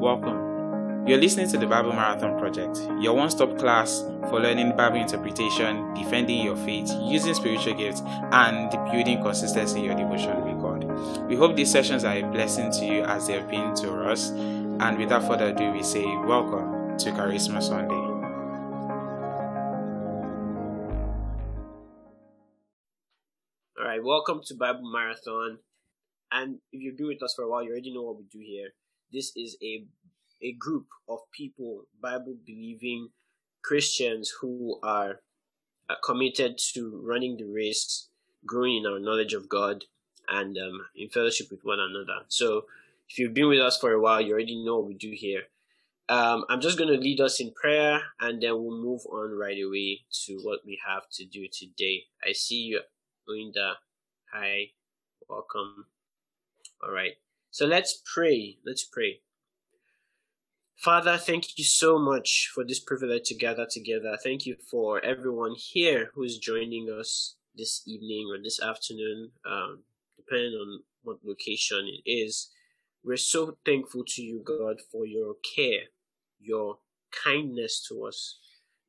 Welcome. You're listening to the Bible Marathon Project, your one stop class for learning Bible interpretation, defending your faith, using spiritual gifts, and building consistency in your devotion with God. We hope these sessions are a blessing to you as they have been to us. And without further ado, we say welcome to Charisma Sunday. All right, welcome to Bible Marathon. And if you've been with us for a while, you already know what we do here. This is a a group of people, Bible believing Christians who are uh, committed to running the race, growing in our knowledge of God, and um, in fellowship with one another. So, if you've been with us for a while, you already know what we do here. Um, I'm just going to lead us in prayer and then we'll move on right away to what we have to do today. I see you, Linda. Hi, welcome. All right. So let's pray. Let's pray. Father, thank you so much for this privilege to gather together. Thank you for everyone here who is joining us this evening or this afternoon, um, depending on what location it is. We're so thankful to you, God, for your care, your kindness to us,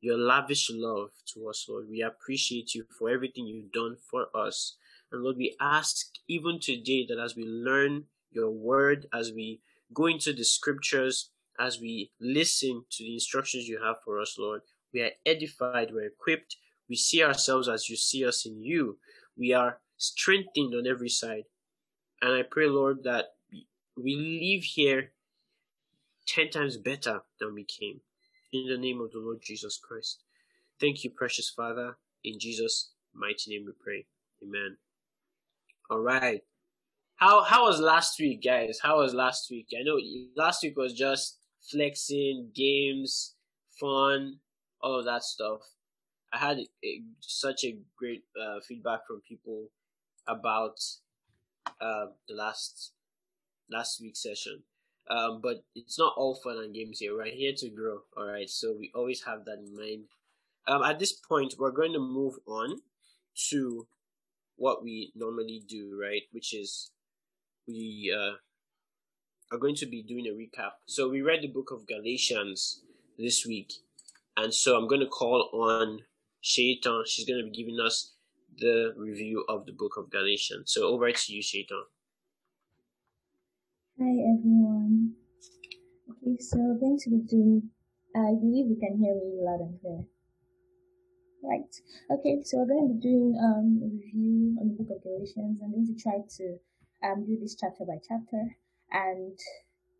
your lavish love to us, Lord. We appreciate you for everything you've done for us. And Lord, we ask even today that as we learn your word, as we go into the scriptures, as we listen to the instructions you have for us, Lord, we are edified, we're equipped, we see ourselves as you see us in you. We are strengthened on every side. And I pray, Lord, that we leave here ten times better than we came. In the name of the Lord Jesus Christ. Thank you, precious Father. In Jesus' mighty name we pray. Amen. All right. How how was last week, guys? How was last week? I know last week was just flexing, games, fun, all of that stuff. I had a, such a great uh, feedback from people about uh, the last last week's session. Um, but it's not all fun and games here. We're here to grow. All right, so we always have that in mind. Um, at this point, we're going to move on to what we normally do, right? Which is we uh, are going to be doing a recap. So we read the book of Galatians this week, and so I'm going to call on Shaitan. She's going to be giving us the review of the book of Galatians. So over to you, Shaitan. Hi everyone. Okay, so I'm going to be doing. I believe you can hear me loud and clear. Right. Okay, so we're going to be doing um, a review on the book of Galatians. I'm going to try to um, do this chapter by chapter. And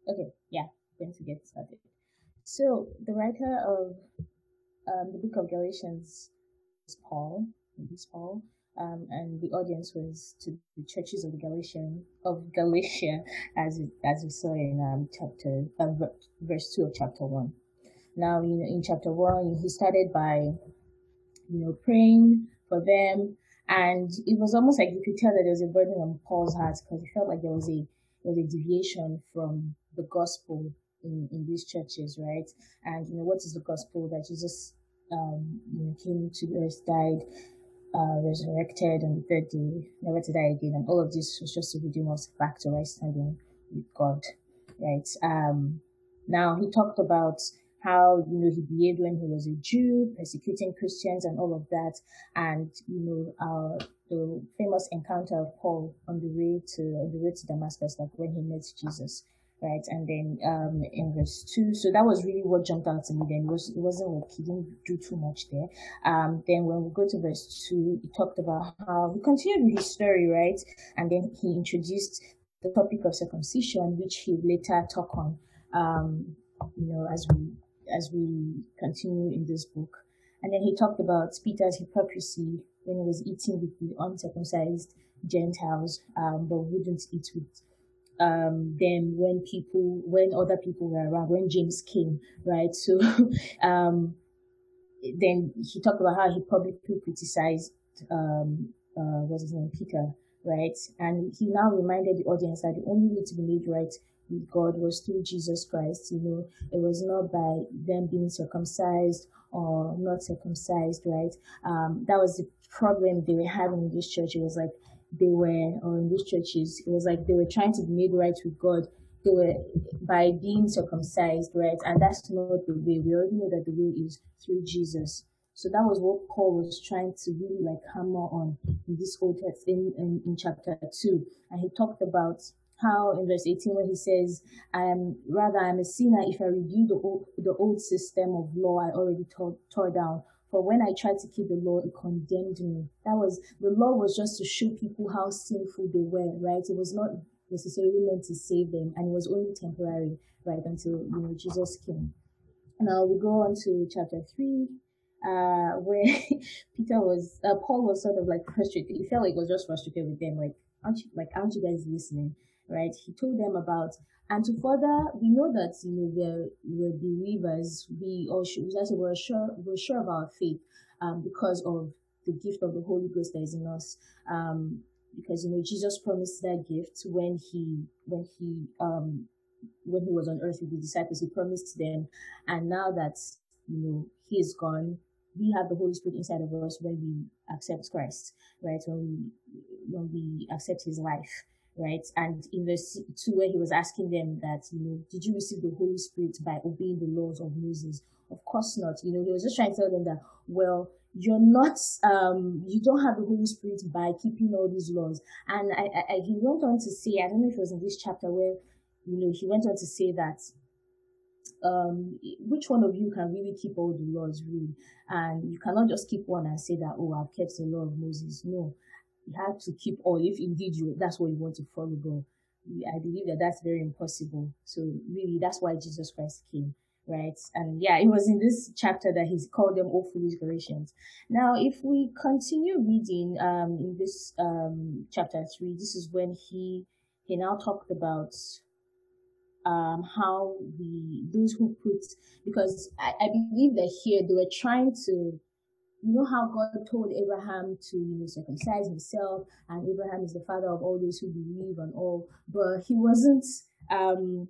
okay, yeah, going to get started. So the writer of um, the book of Galatians is Paul. Is Paul. Um, and the audience was to the churches of Galatian of Galatia, as as we saw in um, chapter uh, verse two of chapter one. Now, you know, in chapter one, he started by, you know, praying for them, and it was almost like you could tell that there was a burden on Paul's heart because he felt like there was a there was a deviation from the gospel in in these churches, right? And you know, what is the gospel that Jesus um, you know, came to earth, died, uh, resurrected on the third day, never to die again. And all of this was just to redeem us back to right standing with God, right? Um, now he talked about how, you know, he behaved when he was a Jew, persecuting Christians and all of that. And, you know, uh, the famous encounter of Paul on the way to, on the way to Damascus, like when he met Jesus right? And then um, in verse two, so that was really what jumped out to me. Then it was it wasn't like he didn't do too much there. Um, then when we go to verse two, he talked about how he continued his story, right? And then he introduced the topic of circumcision, which he later talk on, um, you know, as we as we continue in this book. And then he talked about Peter's hypocrisy when he was eating with the uncircumcised Gentiles, um, but wouldn't eat with um, then when people, when other people were around, when James came, right? So, um, then he talked about how he publicly criticized, um, uh, what's his name, Peter, right? And he now reminded the audience that the only way to be made right with God was through Jesus Christ. You know, it was not by them being circumcised or not circumcised, right? Um, that was the problem they were having in this church. It was like they were, or in these churches, it was like they were trying to be made right with God they were by being circumcised, right? And that's not the way. We already know that the way is through Jesus. So that was what Paul was trying to really like hammer on in this Old text in, in, in chapter two. And he talked about how in verse 18 when he says, I am rather I'm a sinner if I review the old, the old system of law I already tore, tore down. For when I tried to keep the law, it condemned me. That was the law was just to show people how sinful they were, right? It was not necessarily meant to save them, and it was only temporary, right, until you know Jesus came. Now we go on to chapter three, uh, where Peter was, uh, Paul was sort of like frustrated. He felt like he was just frustrated with them, like, aren't you, like, aren't you guys listening? Right? He told them about, and to further, we know that you know we're, believers. We all should, we're sure we're sure of our faith, um, because of the gift of the Holy Ghost that is in us. Um, because you know Jesus promised that gift when he when he um when he was on earth with the disciples. He promised them, and now that you know he is gone, we have the Holy Spirit inside of us when we accept Christ, right? When we when we accept His life, right? And in verse two, where he was asking them that, you know, did you receive the Holy Spirit by obeying the laws of Moses? Of course not. You know, he was just trying to tell them that, well, you're not, um, you don't have the Holy Spirit by keeping all these laws. And I, I, he went on to say, I don't know if it was in this chapter where, you know, he went on to say that um, which one of you can really keep all the laws really? And you cannot just keep one and say that, oh, I've kept the law of Moses. No, you have to keep all if indeed you, that's what you want to follow God. I believe that that's very impossible. So really, that's why Jesus Christ came, right? And yeah, it was in this chapter that he called them all foolish Galatians. Now, if we continue reading, um, in this, um, chapter three, this is when he, he now talked about um, how the those who put because I, I believe that here they were trying to you know how God told Abraham to you know circumcise himself and Abraham is the father of all those who believe and all but he wasn't um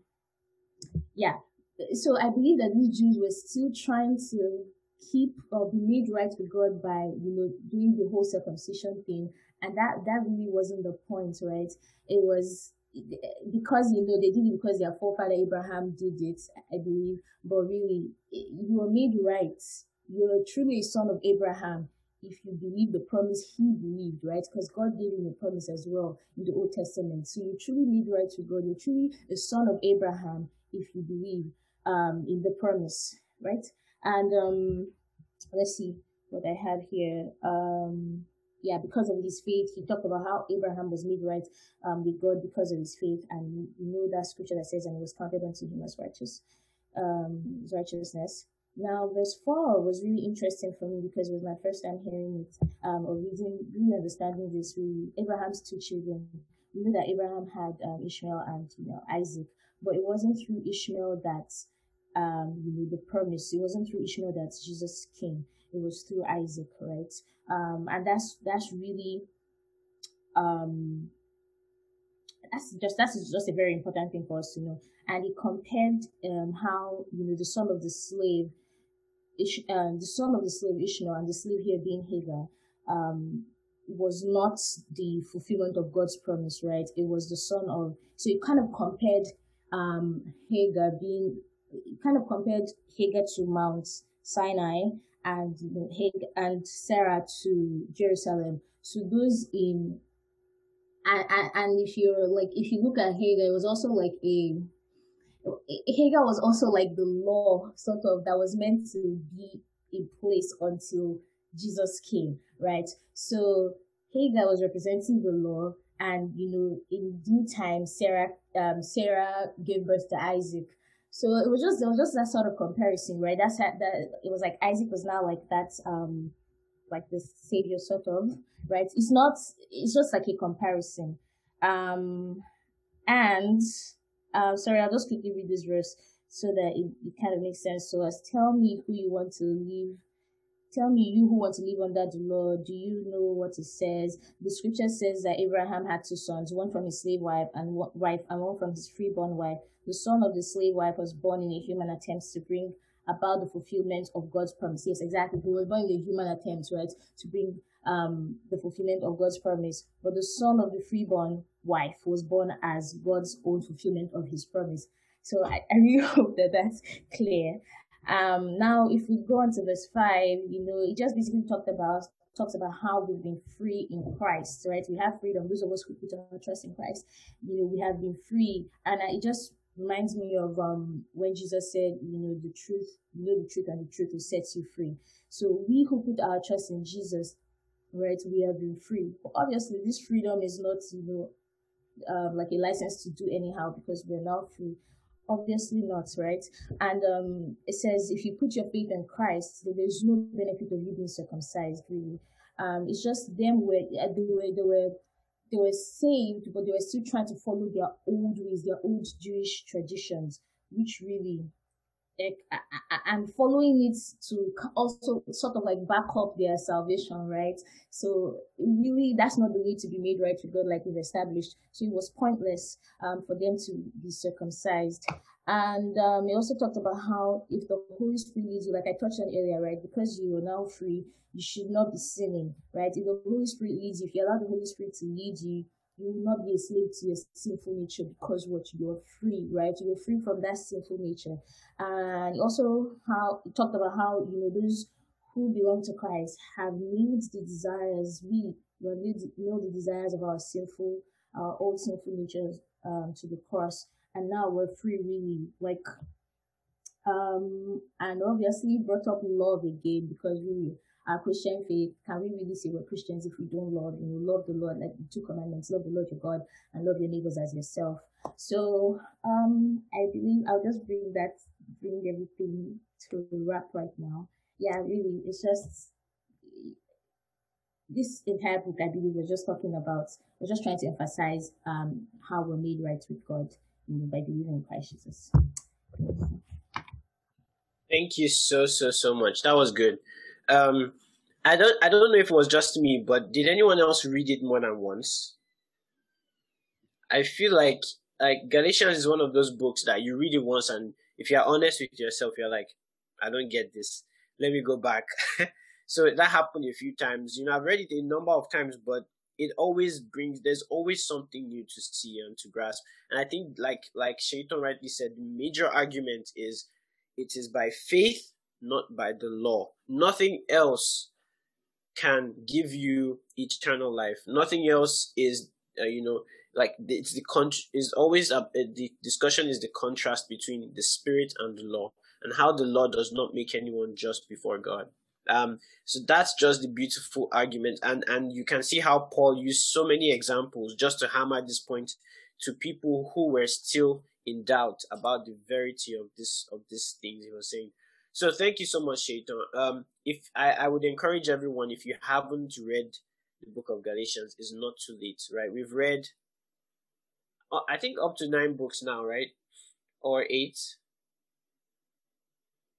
yeah so I believe that these Jews were still trying to keep or be made right with God by you know doing the whole circumcision thing and that that really wasn't the point right it was because you know they did it because their forefather Abraham did it, I believe. But really, you were made right. You're truly a son of Abraham if you believe the promise he believed, right? Because God gave him a promise as well in the Old Testament. So you're truly made right with God. You're truly a son of Abraham if you believe um, in the promise, right? And um, let's see what I have here. Um, yeah, because of his faith, he talked about how Abraham was made right um, with God because of his faith, and you know that scripture that says, "And it was counted unto him as righteous, um, his righteousness." Now, verse four was really interesting for me because it was my first time hearing it um, or reading, really understanding this. Really, Abraham's two children. We know that Abraham had um, Ishmael and you know Isaac, but it wasn't through Ishmael that um, you know the promise. It wasn't through Ishmael that Jesus came it was through Isaac, right? Um, and that's that's really um that's just that's just a very important thing for us to know. And he compared um how you know the son of the slave, Ish, uh, the son of the slave Ishmael, and the slave here being Hagar, um, was not the fulfillment of God's promise, right? It was the son of. So he kind of compared um Hagar being, kind of compared Hagar to Mount Sinai and you know, Hagar and Sarah to Jerusalem. So those in and, and if you're like if you look at Hagar, it was also like a Hagar was also like the law sort of that was meant to be in place until Jesus came, right? So Hagar was representing the law, and you know, in due time, Sarah, um, Sarah gave birth to Isaac, so it was just it was just that sort of comparison, right? That's that, that it was like Isaac was now like that um like the savior sort of, right? It's not it's just like a comparison. Um and um sorry, I'll just quickly read this verse so that it, it kind of makes sense to us. Tell me who you want to leave Tell me, you who want to live under the law, do you know what it says? The scripture says that Abraham had two sons, one from his slave wife and one, wife, and one from his freeborn wife. The son of the slave wife was born in a human attempt to bring about the fulfillment of God's promise. Yes, exactly. He was born in a human attempt, right, to bring um, the fulfillment of God's promise. But the son of the freeborn wife was born as God's own fulfillment of his promise. So I, I really hope that that's clear. Um, now, if we go on to verse 5, you know, it just basically talked about talks about how we've been free in Christ, right? We have freedom. Those of us who put our trust in Christ, you know, we have been free. And it just reminds me of um when Jesus said, you know, the truth, you know the truth, and the truth will set you free. So we who put our trust in Jesus, right, we have been free. But obviously, this freedom is not, you know, um, like a license to do anyhow because we're now free. Obviously not, right? And um, it says if you put your faith in Christ, there's no benefit of you being circumcised, really. Um, it's just them where uh, they were they were they were saved, but they were still trying to follow their old ways, their old Jewish traditions, which really and following it to also sort of like back up their salvation, right? So really, that's not the way to be made right with God, like we've established. So it was pointless um, for them to be circumcised. And um, also talked about how if the Holy Spirit leads you, like I touched on earlier, right? Because you are now free, you should not be sinning, right? If the Holy Spirit leads you, if you allow the Holy Spirit to lead you, you will not be a slave to your sinful nature because what you're free, right? You're free from that sinful nature. And also how he talked about how, you know, those who belong to Christ have nailed the desires, we have nailed the desires of our sinful, our old sinful natures um, to the cross. And now we're free really, like, um, and obviously brought up love again because we our Christian faith, can we really say we're Christians if we don't love, you know, love the Lord, like the two commandments, love the Lord your God and love your neighbors as yourself. So um I believe I'll just bring that bring everything to wrap right now. Yeah, really, it's just this entire book I believe we're just talking about we're just trying to emphasize um how we're made right with God, you know, by believing in Christ Jesus. Thank you so so so much. That was good. Um, I don't I don't know if it was just me, but did anyone else read it more than once? I feel like like Galatians is one of those books that you read it once and if you're honest with yourself, you're like, I don't get this. Let me go back. so that happened a few times. You know, I've read it a number of times, but it always brings there's always something new to see and to grasp. And I think like like Shaitan rightly said, the major argument is it is by faith not by the law. Nothing else can give you eternal life. Nothing else is, uh, you know, like it's the con is always a, the discussion is the contrast between the spirit and the law and how the law does not make anyone just before God. Um, so that's just the beautiful argument, and and you can see how Paul used so many examples just to hammer this point to people who were still in doubt about the verity of this of these things he was saying. So thank you so much, Shaitan. Um, if I, I would encourage everyone, if you haven't read the book of Galatians, it's not too late, right? We've read, uh, I think up to nine books now, right? Or eight.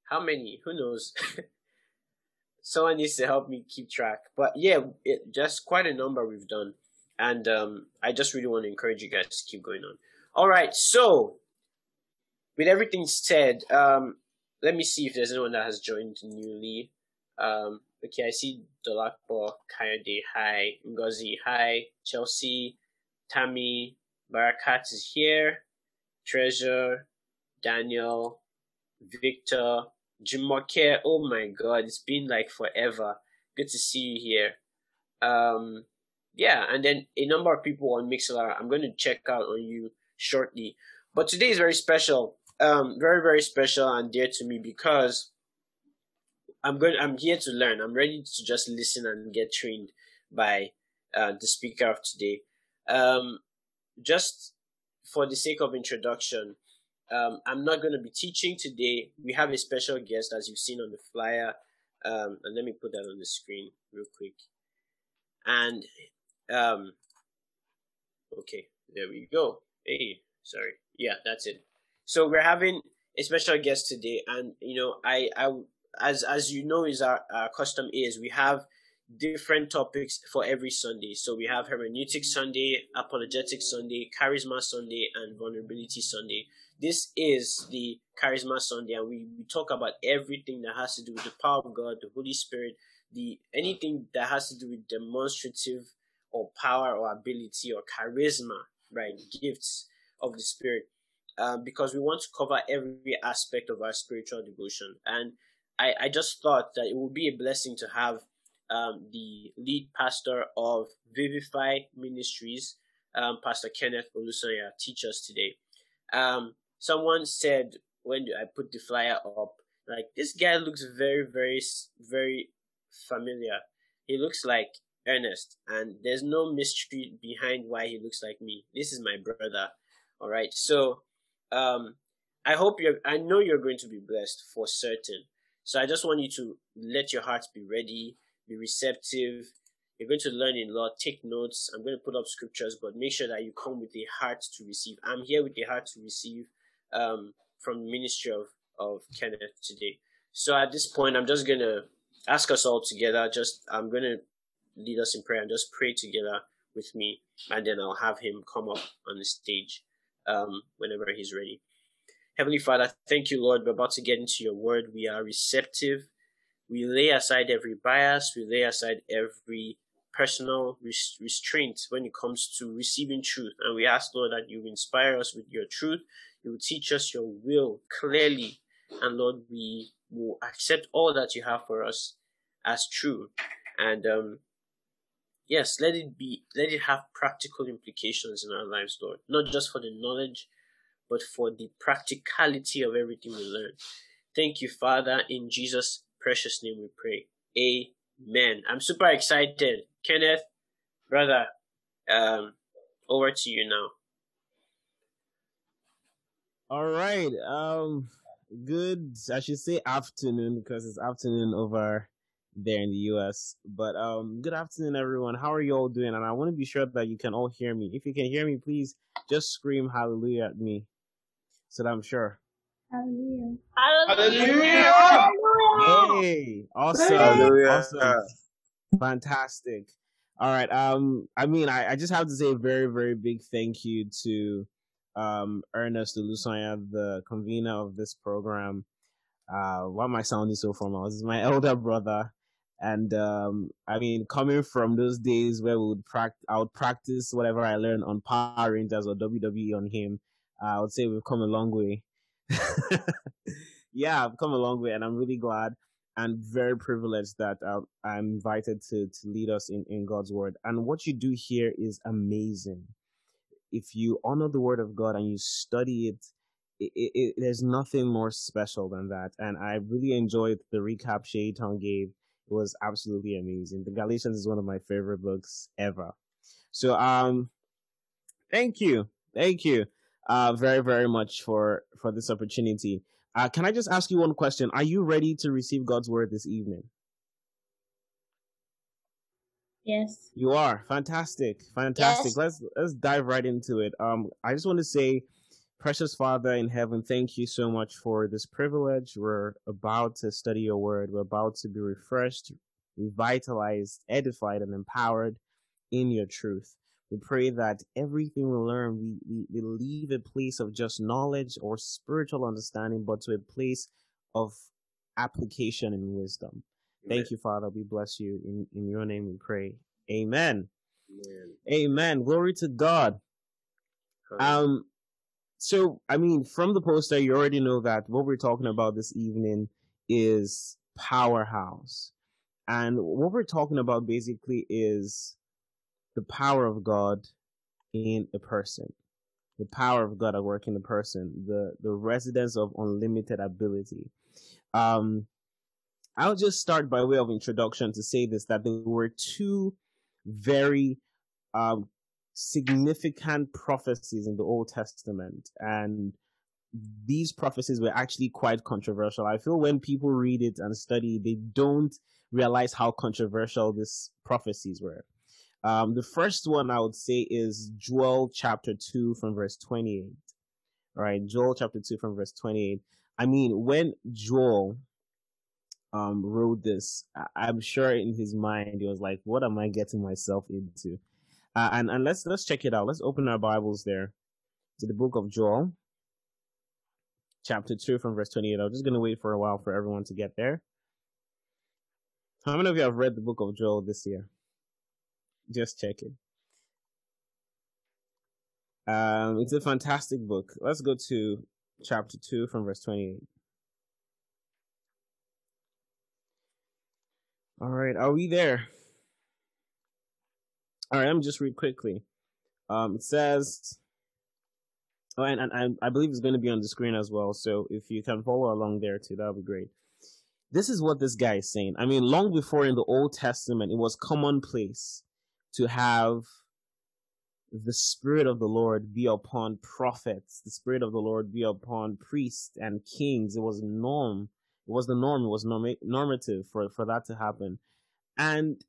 How many? Who knows? Someone needs to help me keep track. But yeah, it, just quite a number we've done. And um, I just really want to encourage you guys to keep going on. All right, so with everything said, um, let me see if there's anyone that has joined newly. Um, okay, I see Dolakbo, Kayode, hi, Ngozi, hi, Chelsea, Tammy, Barakat is here, Treasure, Daniel, Victor, Jumoke, oh my god, it's been like forever. Good to see you here. Um, yeah, and then a number of people on Mixlr, I'm going to check out on you shortly. But today is very special um, very very special and dear to me because I'm going. I'm here to learn. I'm ready to just listen and get trained by uh, the speaker of today. Um, just for the sake of introduction, um, I'm not going to be teaching today. We have a special guest, as you've seen on the flyer. Um, and let me put that on the screen real quick. And um, okay, there we go. Hey, sorry. Yeah, that's it. So we're having a special guest today, and you know, I, I, as as you know, is our, our custom is we have different topics for every Sunday. So we have hermeneutic Sunday, apologetic Sunday, charisma Sunday, and vulnerability Sunday. This is the charisma Sunday, and we, we talk about everything that has to do with the power of God, the Holy Spirit, the anything that has to do with demonstrative or power or ability or charisma right? Gifts of the Spirit, um, because we want to cover every aspect of our spiritual devotion. And I, I just thought that it would be a blessing to have um, the lead pastor of Vivify Ministries, um, Pastor Kenneth Olusoya, teach us today. Um, someone said when I put the flyer up, like this guy looks very, very, very familiar. He looks like Ernest, and there's no mystery behind why he looks like me. This is my brother. All right. So, um, I hope you're. I know you're going to be blessed for certain. So I just want you to let your heart be ready, be receptive. You're going to learn a lot. Take notes. I'm going to put up scriptures, but make sure that you come with a heart to receive. I'm here with a heart to receive um, from the ministry of of Kenneth today. So at this point, I'm just going to ask us all together. Just I'm going to lead us in prayer and just pray together with me, and then I'll have him come up on the stage um, whenever he's ready. Heavenly Father, thank you, Lord. We're about to get into your word. We are receptive. We lay aside every bias. We lay aside every personal restraint when it comes to receiving truth. And we ask, Lord, that you inspire us with your truth. You teach us your will clearly. And Lord, we will accept all that you have for us as true. And um, yes, let it be, let it have practical implications in our lives, Lord. Not just for the knowledge, but for the practicality of everything we learn. Thank you, Father. In Jesus' precious name we pray. Amen. I'm super excited. Kenneth, brother, um, over to you now. All right. Um, good. I should say afternoon because it's afternoon over there in the US. But um, good afternoon, everyone. How are you all doing? And I want to be sure that you can all hear me. If you can hear me, please just scream hallelujah at me, so that I'm sure. Hallelujah. Hallelujah. Hey, awesome, Hallelujah. awesome, fantastic. All right. Um, I mean, I, I just have to say a very, very big thank you to um Ernest Olusoya, the convener of this program. Uh, why am I sounding so formal? This is my elder brother. And um, I mean, coming from those days where we would practice, I would practice whatever I learned on Power Rangers or WWE on him. Uh, I would say we've come a long way. yeah, I've come a long way, and I'm really glad and very privileged that uh, I'm invited to to lead us in in God's word. And what you do here is amazing. If you honor the word of God and you study it, it, it, it there's nothing more special than that. And I really enjoyed the recap Shaitan gave. It was absolutely amazing. The Galatians is one of my favorite books ever. So um, thank you, thank you uh, very, very much for, for this opportunity. Uh, can I just ask you one question? Are you ready to receive God's word this evening? Yes. You are fantastic, fantastic. Yes. Let's let's dive right into it. Um, I just want to say, precious Father in heaven, thank you so much for this privilege. We're about to study your word. We're about to be refreshed, revitalized, edified, and empowered in your truth. We pray that everything we learn, we, we, we leave a place of just knowledge or spiritual understanding, but to a place of application and wisdom. Thank you, Father. We bless you. In, in your name we pray. Amen. Amen. Amen. Glory to God. Um, so, I mean, from the poster, you already know that what we're talking about this evening is powerhouse. And what we're talking about basically is the power of God in a person. The power of God at work in a person. The, the residence of unlimited ability. Um, I'll just start by way of introduction to say this, that there were two very, um, significant prophecies in the Old Testament. And these prophecies were actually quite controversial. I feel when people read it and study, they don't realize how controversial these prophecies were. Um, the first one I would say is Joel chapter 2 from verse 28. All right, Joel chapter 2 from verse 28. I mean, when Joel um, wrote this, I- I'm sure in his mind he was like, "What am I getting myself into?" Uh, and and let's let's check it out. Let's open our Bibles there to the book of Joel, chapter two from verse twenty-eight. I'm just gonna wait for a while for everyone to get there. How many of you have read the book of Joel this year? Just checking. Um, it's a fantastic book. Let's go to chapter 2 from verse 28. All right, are we there? All right, me just read quickly. Um, it says, oh, and, and I, I believe it's going to be on the screen as well. So if you can follow along there too, that would be great. This is what this guy is saying. I mean, long before in the Old Testament, it was commonplace to have the Spirit of the Lord be upon prophets, the Spirit of the Lord be upon priests and kings. It was norm. It was the norm. It was norm- normative for, for that to happen. And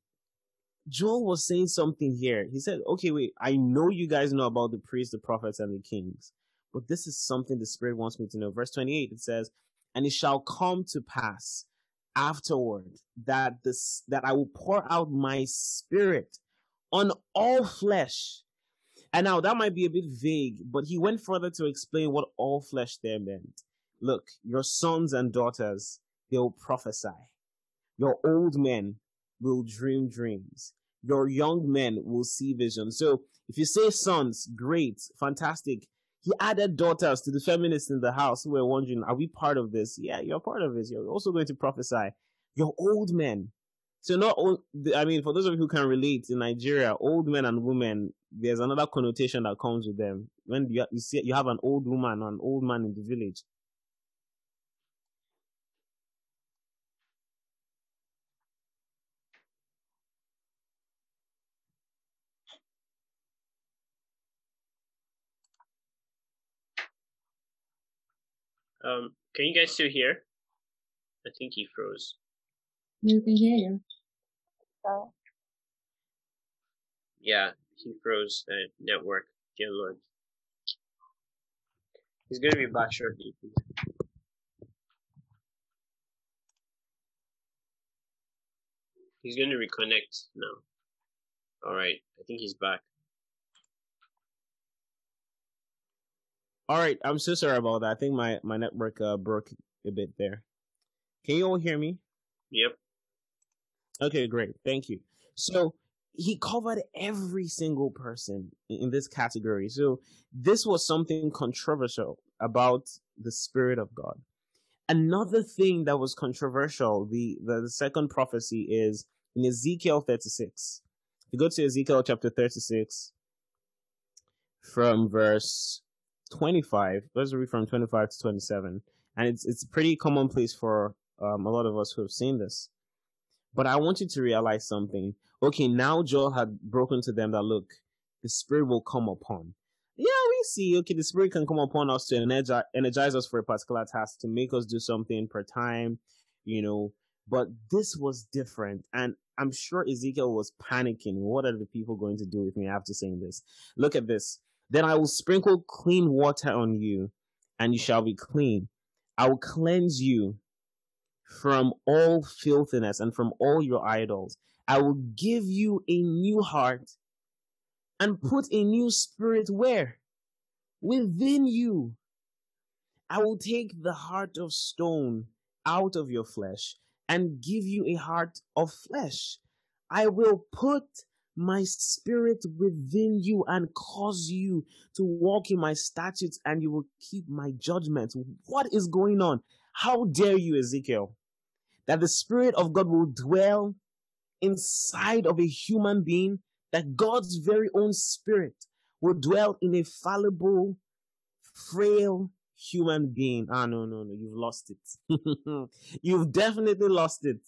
Joel was saying something here. He said, okay, wait, I know you guys know about the priests, the prophets, and the kings, but this is something the Spirit wants me to know. Verse 28, it says, and it shall come to pass afterward that this, that I will pour out my spirit on all flesh and now that might be a bit vague, but he went further to explain what all flesh there meant. Look, your sons and daughters, they'll prophesy. Your old men will dream dreams. Your young men will see visions. So if you say sons, great, fantastic. He added daughters to the feminists in the house who were wondering, are we part of this? Yeah, you're part of this. You're also going to prophesy. Your old men, so not all, I mean, for those of you who can relate in Nigeria, old men and women, there's another connotation that comes with them. When you, you see, you have an old woman or an old man in the village. Um, can you guys still hear? I think he froze. You can hear you. So Yeah, he froze the network. Dear Lord. He's gonna be back shortly. He's gonna reconnect now. Alright, I think he's back. All right, I'm so sorry about that. I think my my network uh, broke a bit there. Can you all hear me? Yep. Okay, great. Thank you. So he covered every single person in this category. So this was something controversial about the Spirit of God. Another thing that was controversial, the, the, the second prophecy is in Ezekiel 36. If you go to Ezekiel chapter 36 from verse 25, let's read from 25 to 27. And it's, it's pretty commonplace for um, a lot of us who have seen this. But I want you to realize something. Okay, now Joel had broken to them that look, the Spirit will come upon. Yeah, we see, okay, the Spirit can come upon us to energize, energize us for a particular task, to make us do something per time, you know. But this was different. And I'm sure Ezekiel was panicking. What are the people going to do with me after saying this? Look at this. Then I will sprinkle clean water on you, and you shall be clean. I will cleanse you from all filthiness and from all your idols. I will give you a new heart and put a new spirit where? Within you. I will take the heart of stone out of your flesh and give you a heart of flesh. I will put my spirit within you and cause you to walk in my statutes and you will keep my judgments. What is going on? How dare you, Ezekiel? That the Spirit of God will dwell inside of a human being, that God's very own Spirit will dwell in a fallible, frail human being. Ah, no, no, no, you've lost it. you've definitely lost it.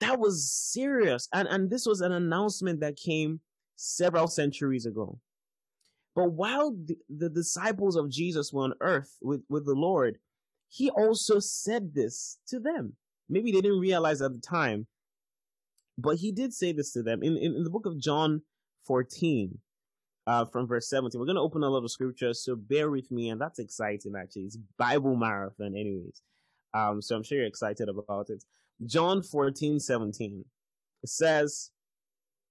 That was serious. And, and this was an announcement that came several centuries ago. But while the, the disciples of Jesus were on earth with, with the Lord, he also said this to them. Maybe they didn't realize at the time, but he did say this to them in, in, in the book of John 14, uh, from verse 17. We're going to open a lot of scriptures, so bear with me, and that's exciting actually. It's Bible marathon, anyways. Um, so I'm sure you're excited about it. John 14, 17. It says,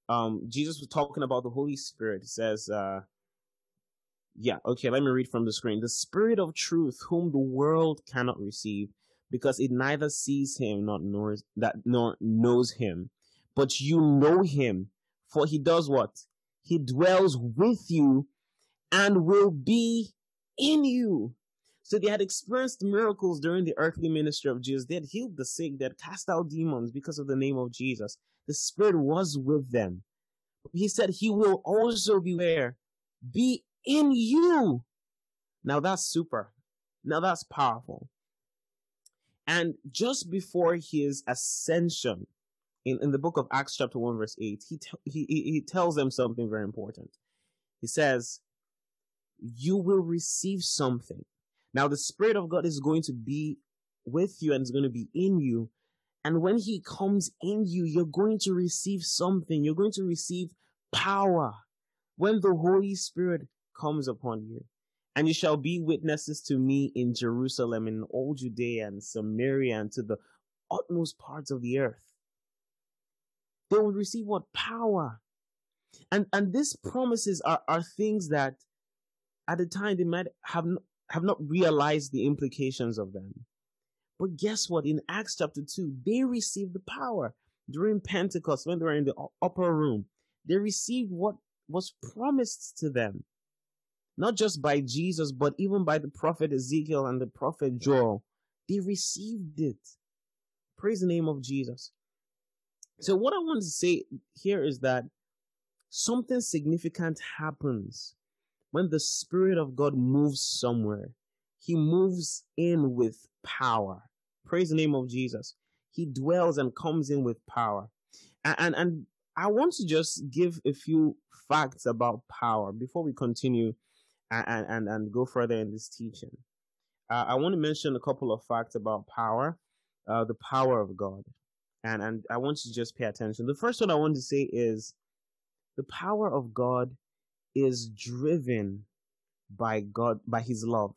um, Jesus was talking about the Holy Spirit. It says, uh, yeah, okay, let me read from the screen. The Spirit of truth, whom the world cannot receive, because it neither sees him nor knows that nor knows him. But you know him, for he does what? He dwells with you and will be in you. So they had experienced miracles during the earthly ministry of Jesus. They had healed the sick, they had cast out demons because of the name of Jesus. The Spirit was with them. He said he will also be where? Be in you. Now that's super. Now that's powerful. And just before his ascension, in, in the book of Acts chapter 1 verse 8, he, t- he, he tells them something very important. He says, you will receive something. Now the Spirit of God is going to be with you and is going to be in you. And when He comes in you, you're going to receive something. You're going to receive power when the Holy Spirit comes upon you. And you shall be witnesses to me in Jerusalem, in all Judea and Samaria, and to the utmost parts of the earth. They will receive what? Power. And, and these promises are, are things that at the time they might have have not realized the implications of them. But guess what? In Acts chapter 2, they received the power during Pentecost when they were in the upper room. They received what was promised to them. Not just by Jesus, but even by the prophet Ezekiel and the prophet Joel. They received it. Praise the name of Jesus. So what I want to say here is that something significant happens when the Spirit of God moves somewhere, He moves in with power. Praise the name of Jesus. He dwells and comes in with power. And, and, and I want to just give a few facts about power before we continue and, and, and go further in this teaching. Uh, I want to mention a couple of facts about power, uh, the power of God. And, and I want you to just pay attention. The first one I want to say is the power of God is driven by God, by His love.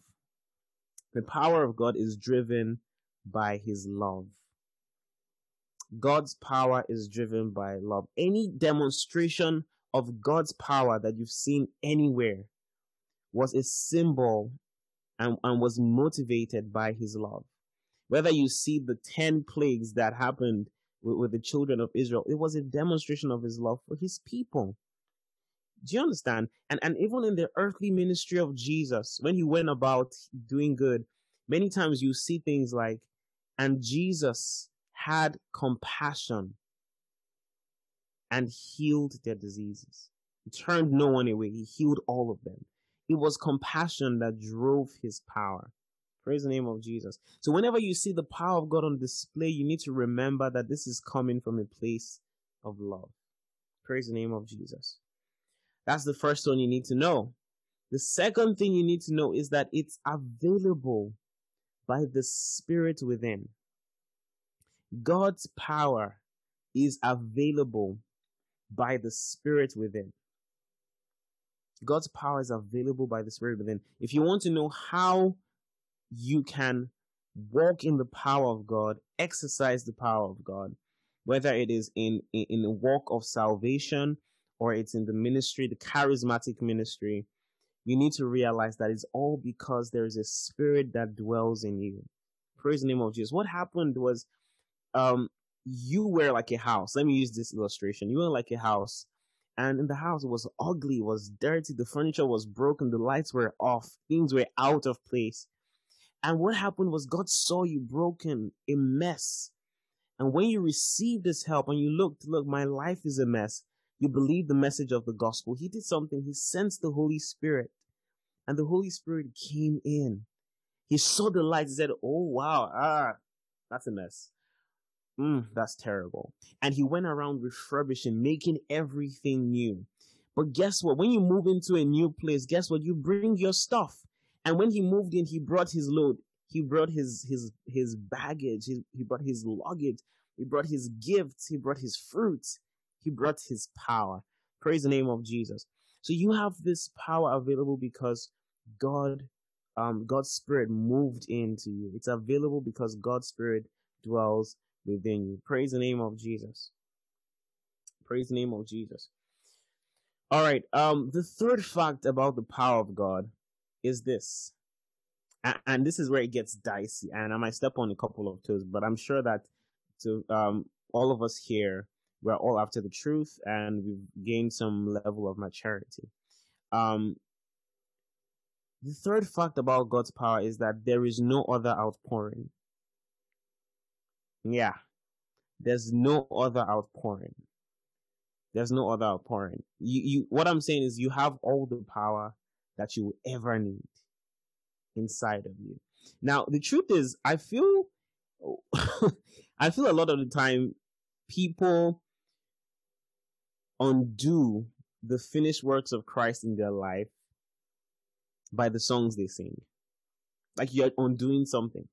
The power of God is driven by His love. God's power is driven by love. Any demonstration of God's power that you've seen anywhere was a symbol and, and was motivated by His love. Whether you see the 10 plagues that happened with, with the children of Israel, it was a demonstration of His love for His people. Do you understand? And and even in the earthly ministry of Jesus, when he went about doing good, many times you see things like, and Jesus had compassion and healed their diseases. He turned no one away. He healed all of them. It was compassion that drove his power. Praise the name of Jesus. So whenever you see the power of God on display, you need to remember that this is coming from a place of love. Praise the name of Jesus. That's the first one you need to know. The second thing you need to know is that it's available by the Spirit within. God's power is available by the Spirit within. God's power is available by the Spirit within. If you want to know how you can walk in the power of God, exercise the power of God, whether it is in, in, in the walk of salvation or it's in the ministry, the charismatic ministry, you need to realize that it's all because there is a spirit that dwells in you. Praise the name of Jesus. What happened was, um, you were like a house. Let me use this illustration. You were like a house, and in the house it was ugly, it was dirty, the furniture was broken, the lights were off, things were out of place. And what happened was God saw you broken, a mess. And when you received this help and you looked, look, my life is a mess you believe the message of the gospel. He did something. He sensed the Holy Spirit and the Holy Spirit came in. He saw the light. He said, Oh, wow. Ah, that's a mess. Mm, that's terrible. And he went around refurbishing, making everything new. But guess what? When you move into a new place, guess what? You bring your stuff. And when he moved in, he brought his load. He brought his, his, his baggage. He, he brought his luggage. He brought his gifts. He brought his fruits. He brought his power. Praise the name of Jesus. So you have this power available because God, um, God's spirit moved into you. It's available because God's spirit dwells within you. Praise the name of Jesus. Praise the name of Jesus. All right. Um, the third fact about the power of God is this. And this is where it gets dicey. And I might step on a couple of toes, but I'm sure that to um, all of us here, we're all after the truth and we've gained some level of maturity. Um, The third fact about God's power is that there is no other outpouring. Yeah. There's no other outpouring. There's no other outpouring. You, you, what I'm saying is you have all the power that you will ever need inside of you. Now, the truth is, I feel, I feel a lot of the time people undo the finished works of Christ in their life by the songs they sing. Like you're undoing something.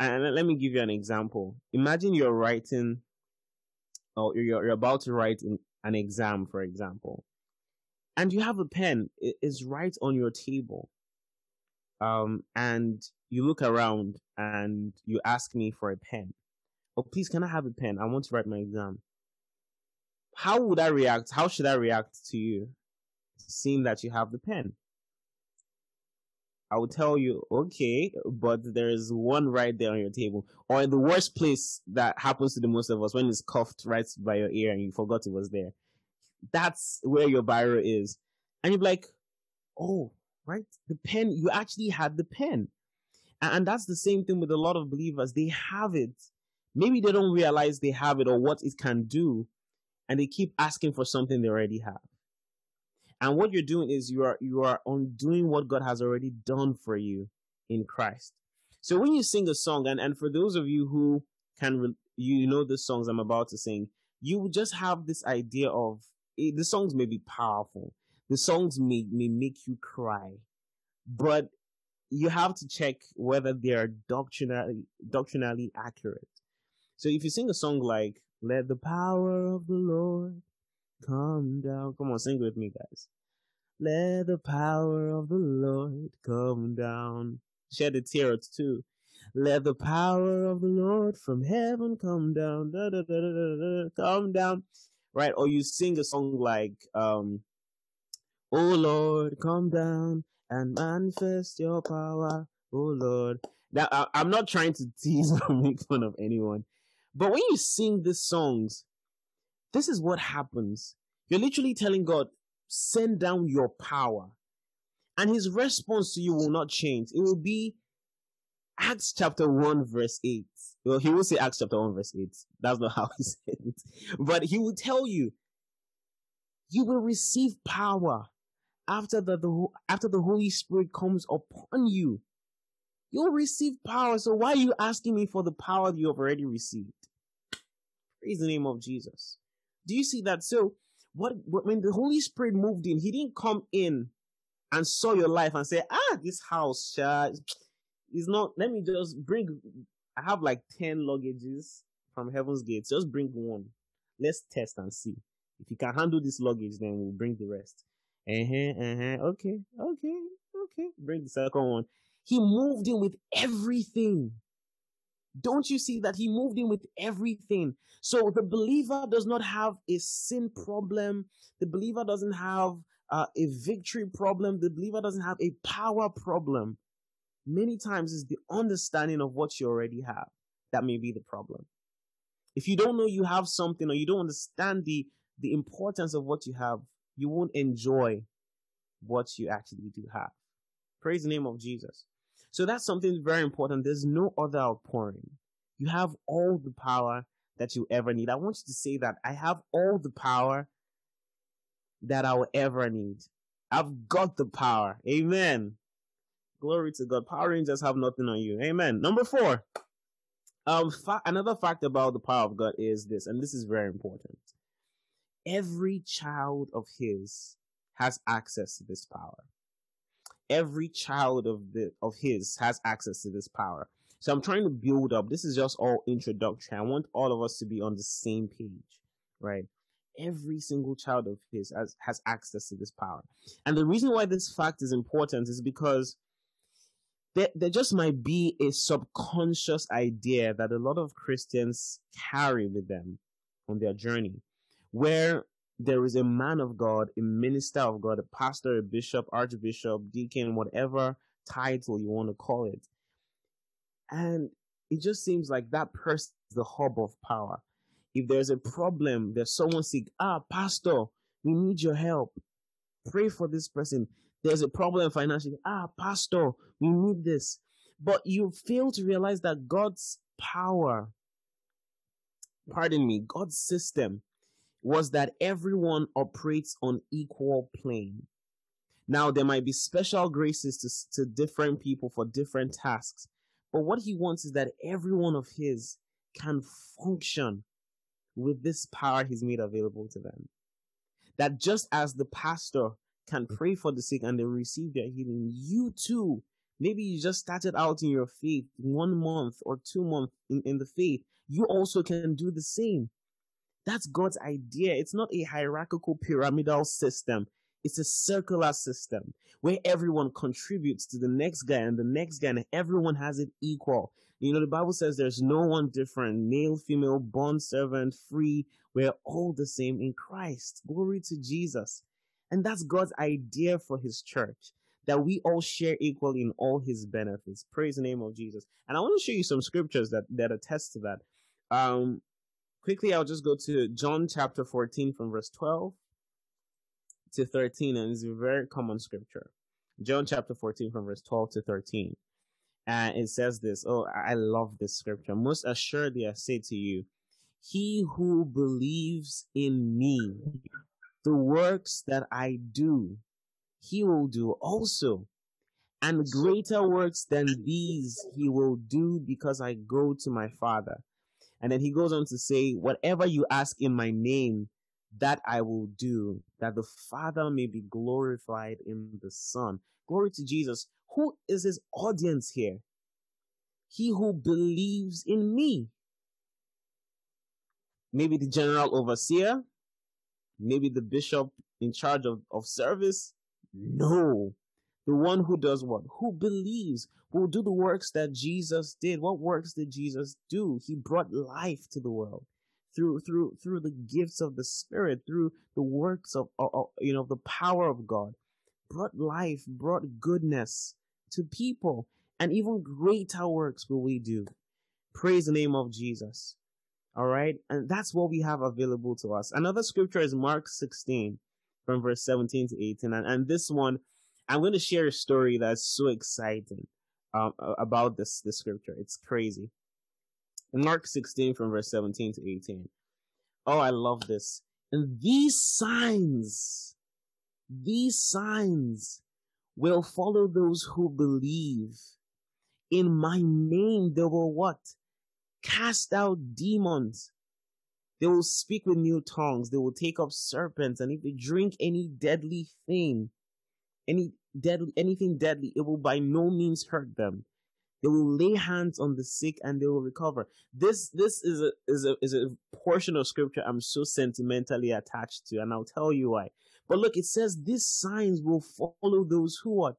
And let me give you an example. Imagine you're writing, or you're, you're about to write an exam, for example, and you have a pen. It's right on your table. Um, and you look around and you ask me for a pen. Oh, please, can I have a pen? I want to write my exam. How would I react? How should I react to you seeing that you have the pen? I will tell you, okay, but there's one right there on your table. Or in the worst place that happens to the most of us when it's cuffed right by your ear and you forgot it was there. That's where your biro is. And you're like, oh, right? The pen, you actually had the pen. And that's the same thing with a lot of believers. They have it. Maybe they don't realize they have it or what it can do. And they keep asking for something they already have. And what you're doing is you are, you are undoing what God has already done for you in Christ. So when you sing a song, and, and for those of you who can, you know the songs I'm about to sing, you just have this idea of eh, the songs may be powerful. The songs may, may make you cry, but you have to check whether they are doctrinally, doctrinally accurate. So if you sing a song like, let the power of the Lord come down. Come on, sing with me, guys. Let the power of the Lord come down. Shed a tear too. Let the power of the Lord from heaven come down. Da, da, da, come down. Right? Or you sing a song like, um, Oh Lord, come down and manifest your power. Oh Lord. Now, I, I'm not trying to tease or make fun of anyone, but when you sing these songs, this is what happens. You're literally telling God, send down your power. And his response to you will not change. It will be Acts chapter 1 verse 8. Well, he will say Acts chapter 1 verse 8. That's not how he said it. But he will tell you, you will receive power after the, the after the Holy Spirit comes upon you. You'll receive power. So why are you asking me for the power you have already received? Praise the name of Jesus. Do you see that? So what, when the Holy Spirit moved in, he didn't come in and saw your life and say, ah, this house, uh, is not, let me just bring, I have like 10 luggages from Heaven's Gate. Just bring one. Let's test and see. If you can handle this luggage, then we'll bring the rest. Uh-huh, uh-huh. Okay, okay, okay. Bring the second one. He moved in with everything. Don't you see that he moved in with everything? So the believer does not have a sin problem. The believer doesn't have uh, a victory problem. The believer doesn't have a power problem. Many times it's the understanding of what you already have that may be the problem. If you don't know you have something or you don't understand the, the importance of what you have, you won't enjoy what you actually do have. Praise the name of Jesus. So that's something very important. There's no other outpouring. You have all the power that you ever need. I want you to say that I have all the power that I will ever need. I've got the power. Amen. Glory to God. Power Rangers have nothing on you. Amen. Number four. Um, fa- another fact about the power of God is this, and this is very important. Every child of His has access to this power every child of the of his has access to this power. So I'm trying to build up. This is just all introduction. I want all of us to be on the same page, right? Every single child of his has, has access to this power. And the reason why this fact is important is because there, there just might be a subconscious idea that a lot of Christians carry with them on their journey, where there is a man of God, a minister of God, a pastor, a bishop, archbishop, deacon, whatever title you want to call it. And it just seems like that person is the hub of power. If there's a problem, there's someone sick, ah, pastor, we need your help. Pray for this person. there's a problem financially. Ah, pastor, we need this. But you fail to realize that God's power, pardon me, God's system was that everyone operates on equal plane. Now, there might be special graces to, to different people for different tasks, but what he wants is that every one of his can function with this power he's made available to them. That just as the pastor can mm. pray for the sick and they receive their healing, you too, maybe you just started out in your faith one month or two months in, in the faith, you also can do the same. That's God's idea. It's not a hierarchical pyramidal system. It's a circular system where everyone contributes to the next guy and the next guy and everyone has it equal. You know, the Bible says there's no one different, male, female, bond servant, free. We're all the same in Christ. Glory to Jesus. And that's God's idea for his church that we all share equally in all his benefits. Praise the name of Jesus. And I want to show you some scriptures that, that attest to that. Um, quickly, I'll just go to John chapter 14 from verse 12 to 13, and it's a very common scripture. John chapter 14 from verse 12 to 13. And it says this. Oh, I love this scripture. Most assuredly, I say to you, he who believes in me, the works that I do, he will do also. And greater works than these he will do because I go to my Father. And then he goes on to say, whatever you ask in my name, that I will do, that the Father may be glorified in the Son. Glory to Jesus. Who is his audience here? He who believes in me. Maybe the general overseer, maybe the bishop in charge of, of service. No. The one who does what? Who believes will do the works that Jesus did. What works did Jesus do? He brought life to the world through through through the gifts of the Spirit, through the works of, of, you know the power of God brought life, brought goodness to people, and even greater works will we do. Praise the name of Jesus. All right. And that's what we have available to us. Another scripture is Mark 16 from verse 17 to 18. And, and this one, I'm going to share a story that's so exciting um, about this, this scripture. It's crazy. Mark 16 from verse 17 to 18. Oh, I love this. And these signs these signs will follow those who believe. In my name, they will what? Cast out demons. They will speak with new tongues. They will take up serpents. And if they drink any deadly thing, any deadly, anything deadly, it will by no means hurt them. They will lay hands on the sick and they will recover. This, this is a, is a, is a portion of scripture I'm so sentimentally attached to. And I'll tell you why. But look, it says these signs will follow those who what?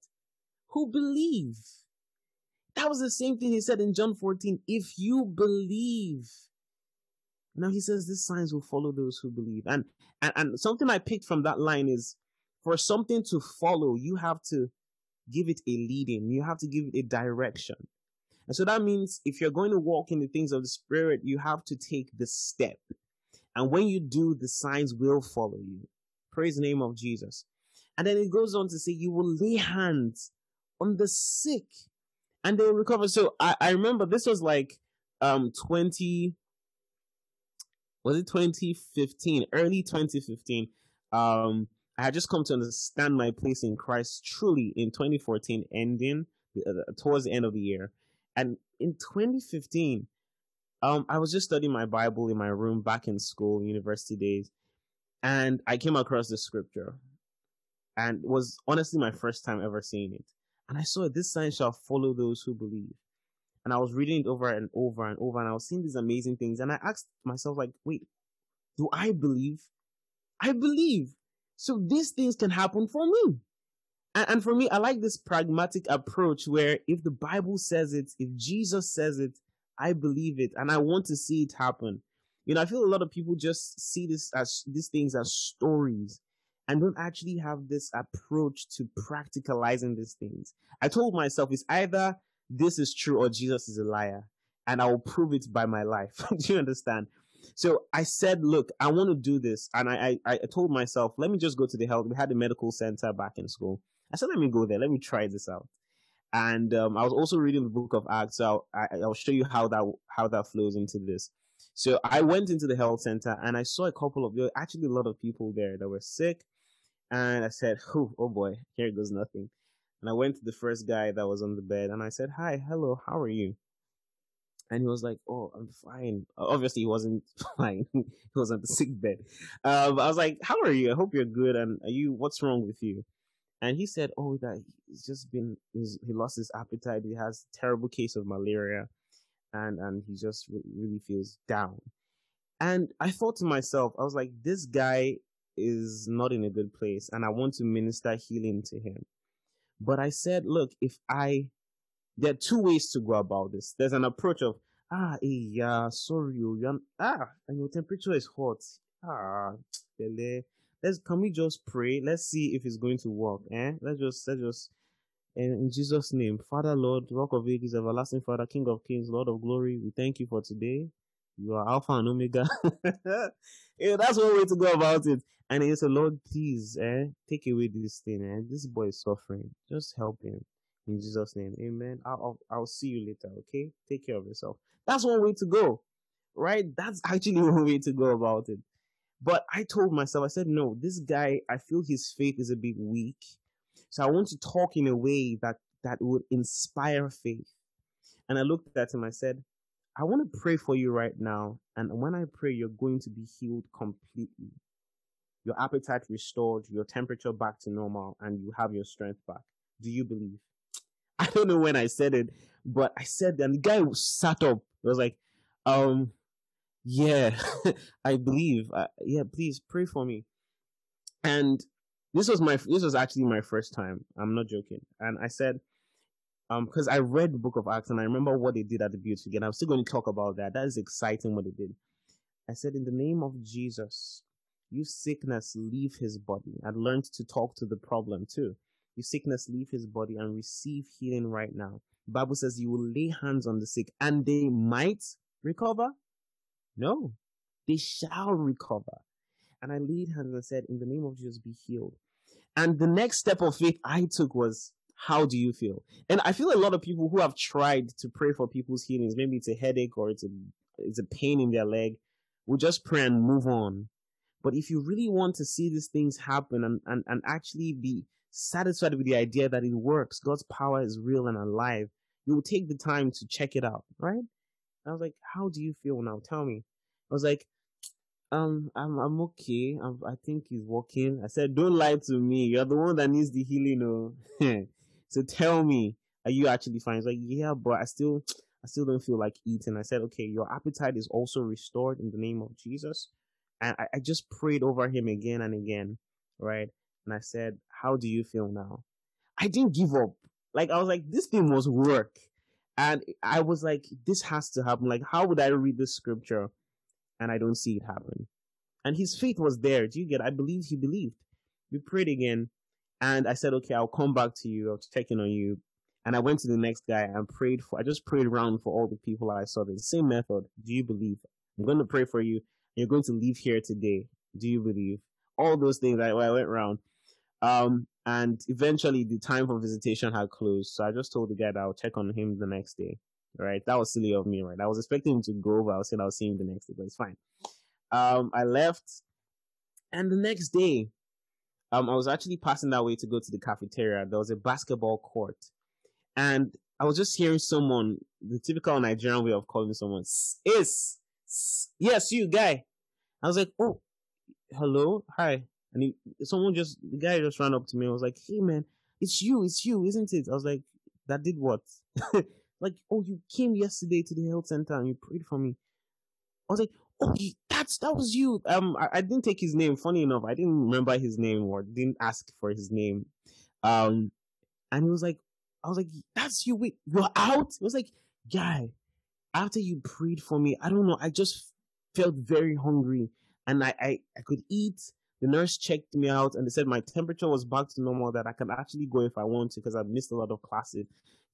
Who believe. That was the same thing he said in John 14. If you believe. Now he says these signs will follow those who believe. And, and, and something I picked from that line is for something to follow, you have to give it a leading. You have to give it a direction. And so that means if you're going to walk in the things of the spirit, you have to take the step. And when you do, the signs will follow you. Praise the name of Jesus. And then it goes on to say, you will lay hands on the sick and they will recover. So I, I remember this was like, um, 20, was it 2015, early 2015. Um, I had just come to understand my place in Christ truly in 2014 ending uh, towards the end of the year. And in 2015, um, I was just studying my Bible in my room back in school, university days and I came across this scripture and was honestly my first time ever seeing it. And I saw this sign shall follow those who believe. And I was reading it over and over and over and I was seeing these amazing things. And I asked myself, like, wait, do I believe? I believe. So these things can happen for me. And, and for me, I like this pragmatic approach where if the Bible says it, if Jesus says it, I believe it and I want to see it happen. You know, I feel a lot of people just see this as these things as stories and don't actually have this approach to practicalizing these things. I told myself it's either this is true or Jesus is a liar and I will prove it by my life. do you understand? So I said, look, I want to do this. And I, I, I told myself, let me just go to the health. We had a medical center back in school. I said, let me go there. Let me try this out. And um, I was also reading the book of Acts. So I, I'll show you how that how that flows into this. So I went into the health center and I saw a couple of actually a lot of people there that were sick. And I said, oh, oh boy, here goes nothing. And I went to the first guy that was on the bed and I said, hi, hello, how are you? And he was like, oh, I'm fine. Obviously, he wasn't fine. he was on the sick bed. Um, I was like, how are you? I hope you're good. And are you, what's wrong with you? And he said, oh, that he's just been, he's, he lost his appetite. He has terrible case of malaria and, and he just really feels down. And I thought to myself, I was like, this guy is not in a good place and I want to minister healing to him. But I said, look, if I, there are two ways to go about this. There's an approach of, ah, hey, yeah, sorry, you, ah, and your temperature is hot. Ah, Bele. Let's, can we just pray? Let's see if it's going to work, eh? Let's just, let's just, and in Jesus' name, Father, Lord, Rock of Ages, Everlasting Father, King of Kings, Lord of Glory, we thank you for today. You are Alpha and Omega. yeah, that's one way to go about it. And he said, Lord, please, eh, take away this thing, eh? This boy is suffering. Just help him. In Jesus' name. Amen. I'll, I'll, see you later. Okay. Take care of yourself. That's one way to go. Right? That's actually one way to go about it. But I told myself, I said, no, this guy, I feel his faith is a bit weak. So I want to talk in a way that, that would inspire faith. And I looked at him, I said, I want to pray for you right now. And when I pray, you're going to be healed completely. Your appetite restored, your temperature back to normal, and you have your strength back. Do you believe? I don't know when I said it, but I said, and the guy sat up. It was like, um, yeah, I believe. Uh, yeah, please pray for me. And this was my, this was actually my first time. I'm not joking. And I said, um, because I read the book of Acts and I remember what they did at the beautiful gate. I'm still going to talk about that. That is exciting what they did. I said, in the name of Jesus, you sickness leave his body. I learned to talk to the problem too. You sickness leave his body and receive healing right now. Bible says you will lay hands on the sick and they might recover. No, they shall recover. And I laid hands and said, in the name of Jesus, be healed. And the next step of faith I took was how do you feel? And I feel a lot of people who have tried to pray for people's healings, maybe it's a headache or it's a it's a pain in their leg, will just pray and move on. But if you really want to see these things happen and, and, and actually be satisfied with the idea that it works, God's power is real and alive, you will take the time to check it out, right? I was like, how do you feel now? Tell me. I was like, um, I'm I'm okay. I'm, i think he's working. I said, don't lie to me. You're the one that needs the healing. Oh. So tell me, are you actually fine? He's like, yeah, but I still, I still don't feel like eating. I said, okay, your appetite is also restored in the name of Jesus. And I, I just prayed over him again and again, right? And I said, how do you feel now? I didn't give up. Like, I was like, this thing must work. And I was like, this has to happen. Like, how would I read this scripture and I don't see it happen? And his faith was there. Do you get? I believe he believed. We prayed again. And I said, okay, I'll come back to you. I'll check in on you. And I went to the next guy and prayed for, I just prayed around for all the people I saw. The same method. Do you believe? I'm going to pray for you. You're going to leave here today. Do you believe? All those things I, I went around. Um, and eventually the time for visitation had closed. So I just told the guy that I'll check on him the next day. Right. That was silly of me, right? I was expecting him to go over. I was saying I'll see him the next day, but it's fine. Um, I left and the next day um, I was actually passing that way to go to the cafeteria. There was a basketball court, and I was just hearing someone, the typical Nigerian way of calling someone, is yes, you guy. I was like, oh, hello, hi, and he, someone just, the guy just ran up to me. and was like, hey man, it's you, it's you, isn't it? I was like, that did what? like, oh, you came yesterday to the health center and you prayed for me. I was like, oh, that's that was you. Um, I, I, didn't take his name. Funny enough, I didn't remember his name or didn't ask for his name. Um, and he was like, I was like, that's you. Wait, you're out. It was like, guy, after you prayed for me, I don't know. I just felt very hungry, and I I, I could eat. The nurse checked me out and they said my temperature was back to normal, that I can actually go if I want to because I missed a lot of classes.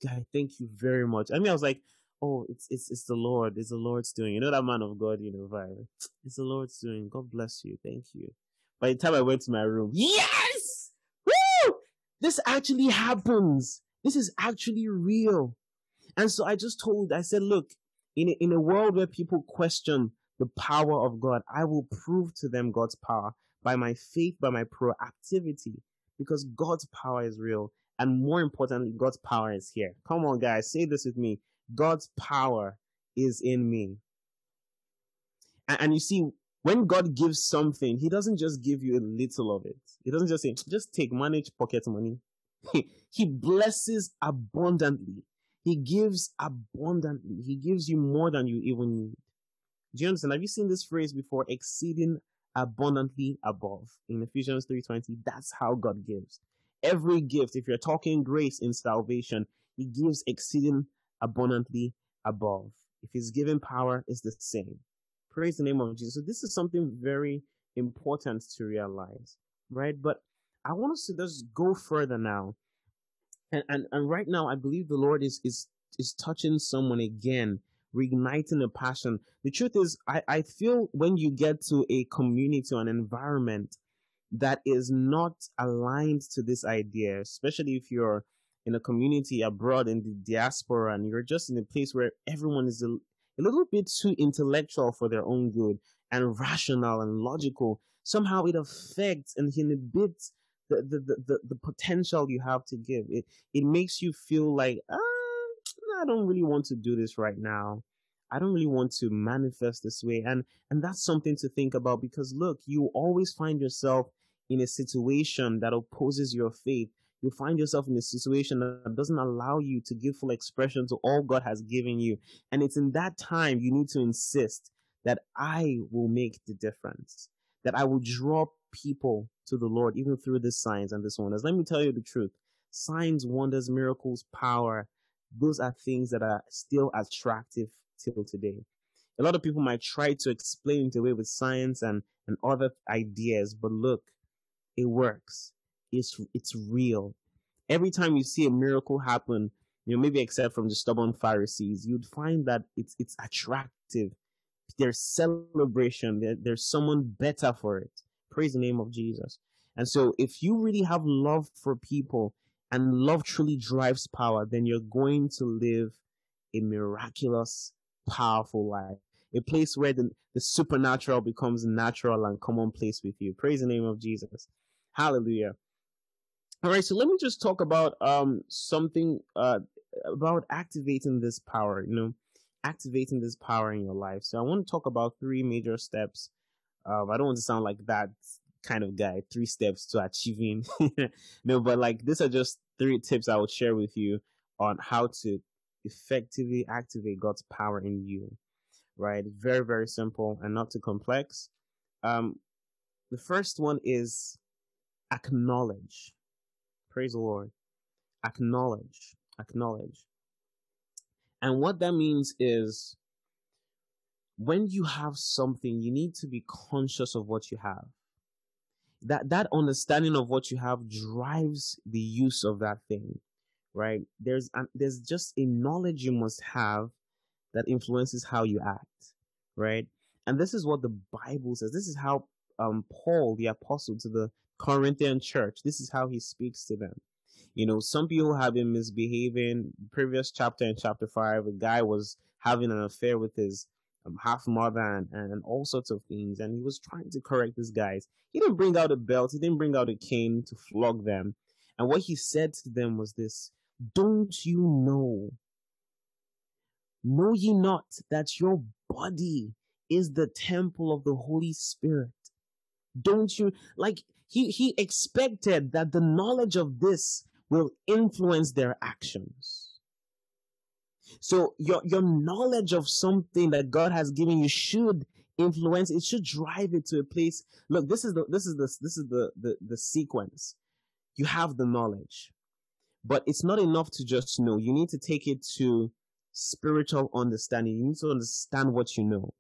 Guy, thank you very much. I mean, I was like, oh, it's it's it's the Lord, it's the Lord's doing. You know that man of God, you know, vibe. It's the Lord's doing. God bless you. Thank you. By the time I went to my room, yes! Woo! this actually happens. This is actually real. And so I just told, I said, look, in a, in a world where people question the power of God, I will prove to them God's power by my faith, by my proactivity, because God's power is real. And more importantly, God's power is here. Come on, guys, say this with me. God's power is in me. And, and you see, when God gives something, He doesn't just give you a little of it. He doesn't just say, just take, manage pocket money. he blesses abundantly. He gives abundantly. He gives you more than you even need. Do you understand? Have you seen this phrase before? Exceeding abundantly above in Ephesians 3:20. That's how God gives. Every gift, if you're talking grace in salvation, He gives exceeding abundantly above. If He's given power, it's the same. Praise the name of Jesus. So this is something very important to realize, right? But I want us to just go further now and, and, and right now, I believe the Lord is, is, is touching someone again, reigniting a passion. The truth is, I, I feel when you get to a community or an environment that is not aligned to this idea, especially if you're in a community abroad in the diaspora and you're just in a place where everyone is a, a little bit too intellectual for their own good and rational and logical, somehow it affects and inhibits the, the, the, the, potential you have to give. It, it makes you feel like, ah, I don't really want to do this right now. I don't really want to manifest this way. And, and that's something to think about because look, you always find yourself in a situation that opposes your faith. You find yourself in a situation that doesn't allow you to give full expression to all God has given you. And it's in that time you need to insist that I will make the difference, that I will draw people to the Lord, even through this signs and this wonders. Let me tell you the truth. Signs, wonders, miracles, power, those are things that are still attractive till today. A lot of people might try to explain it away with science and, and other ideas, but look, it works. It's, it's real. Every time you see a miracle happen, you know, maybe except from the stubborn Pharisees, you'd find that it's, it's attractive. There's celebration. There, there's someone better for it. Praise the name of Jesus. And so if you really have love for people and love truly drives power, then you're going to live a miraculous, powerful life. A place where the, the supernatural becomes natural and commonplace with you. Praise the name of Jesus. Hallelujah. All right, so let me just talk about um something uh about activating this power, you know, activating this power in your life. So I want to talk about three major steps um, I don't want to sound like that kind of guy. Three steps to achieving. no, but like these are just three tips I would share with you on how to effectively activate God's power in you. Right? Very, very simple and not too complex. Um, the first one is acknowledge. Praise the Lord. Acknowledge. Acknowledge. And what that means is when you have something, you need to be conscious of what you have. That, that understanding of what you have drives the use of that thing, right? There's, an, there's just a knowledge you must have that influences how you act, right? And this is what the Bible says. This is how, um, Paul, the apostle to the Corinthian church, this is how he speaks to them. You know, some people have been misbehaving. Previous chapter in chapter five, a guy was having an affair with his um, half mother and, and all sorts of things. And he was trying to correct these guys. He didn't bring out a belt. He didn't bring out a cane to flog them. And what he said to them was this, don't you know? Know ye not that your body is the temple of the Holy Spirit? Don't you, like, he, he expected that the knowledge of this will influence their actions. So your, your knowledge of something that God has given you should influence, it should drive it to a place. Look, this is the, this is the, this is the, the, the sequence. You have the knowledge, but it's not enough to just know. You need to take it to spiritual understanding. You need to understand what you know.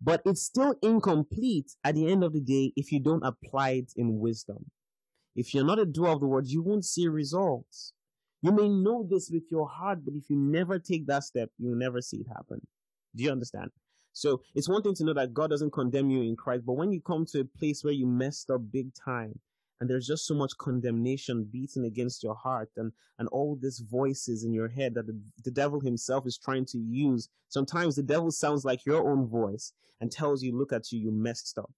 But it's still incomplete at the end of the day if you don't apply it in wisdom. If you're not a doer of the word, you won't see results. You may know this with your heart, but if you never take that step, you'll never see it happen. Do you understand? So it's one thing to know that God doesn't condemn you in Christ, but when you come to a place where you messed up big time and there's just so much condemnation beating against your heart and, and all these voices in your head that the, the devil himself is trying to use. Sometimes the devil sounds like your own voice and tells you, look at you, you messed up.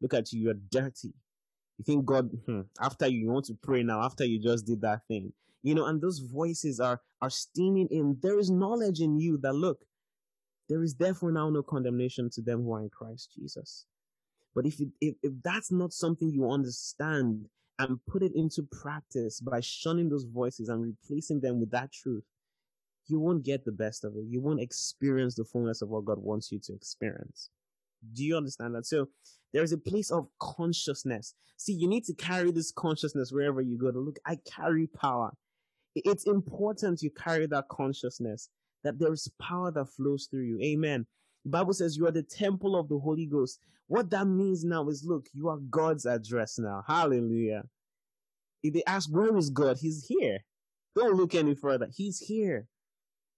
Look at you, you're dirty. You think God, hmm, after you, you want to pray now, after you just did that thing. You know, and those voices are, are steaming in. There is knowledge in you that look, there is therefore now no condemnation to them who are in Christ Jesus. But if, it, if, if that's not something you understand and put it into practice by shunning those voices and replacing them with that truth, you won't get the best of it. You won't experience the fullness of what God wants you to experience. Do you understand that? So there is a place of consciousness. See, you need to carry this consciousness wherever you go to look. I carry power. It's important you carry that consciousness that there is power that flows through you. Amen. The Bible says you are the temple of the Holy Ghost. What that means now is look, you are God's address now. Hallelujah. If they ask, where is God? He's here. Don't look any further. He's here.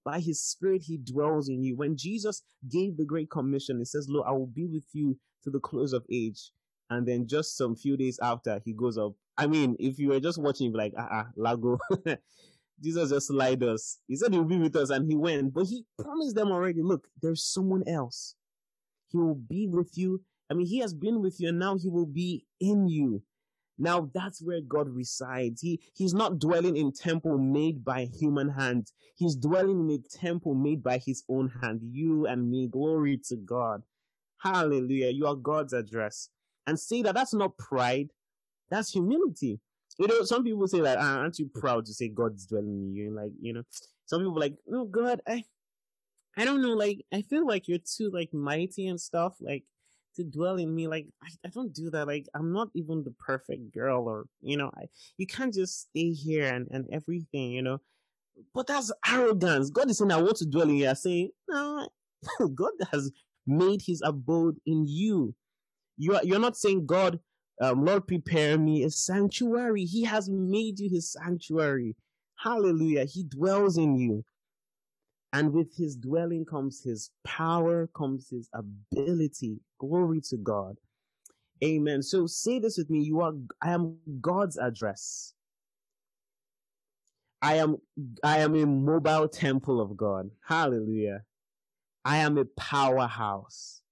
By his spirit, he dwells in you. When Jesus gave the Great Commission, he says, Look, I will be with you to the close of age. And then just some few days after, he goes up. I mean, if you were just watching, like, ah, uh-uh, Lago. Jesus just lied us. He said he will be with us and he went, but he promised them already, look, there's someone else. He will be with you. I mean, he has been with you and now he will be in you. Now that's where God resides. He, he's not dwelling in temple made by human hands. He's dwelling in a temple made by his own hand. You and me. Glory to God. Hallelujah. You are God's address. And say that that's not pride. That's humility. You know, some people say like, ah, aren't you proud to say God's dwelling in you? Like, you know, some people like, no, God, I, I don't know, like, I feel like you're too like mighty and stuff, like to dwell in me. Like, I, I don't do that. Like, I'm not even the perfect girl, or you know, I, you can't just stay here and and everything, you know. But that's arrogance. God is saying, I want to dwell in you. saying, no, God has made His abode in you. You are, you're not saying God um, Lord, prepare me a sanctuary. He has made you his sanctuary. Hallelujah. He dwells in you. And with his dwelling comes his power, comes his ability. Glory to God. Amen. So say this with me. You are, I am God's address. I am, I am a mobile temple of God. Hallelujah. I am a powerhouse.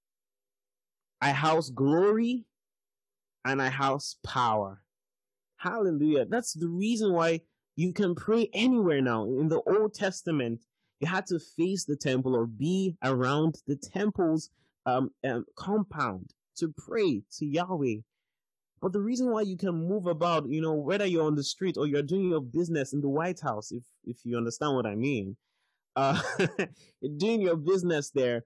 I house glory and I house power. Hallelujah. That's the reason why you can pray anywhere now. In the Old Testament, you had to face the temple or be around the temple's um, um, compound to pray to Yahweh. But the reason why you can move about, you know, whether you're on the street or you're doing your business in the White House, if if you understand what I mean, uh, doing your business there,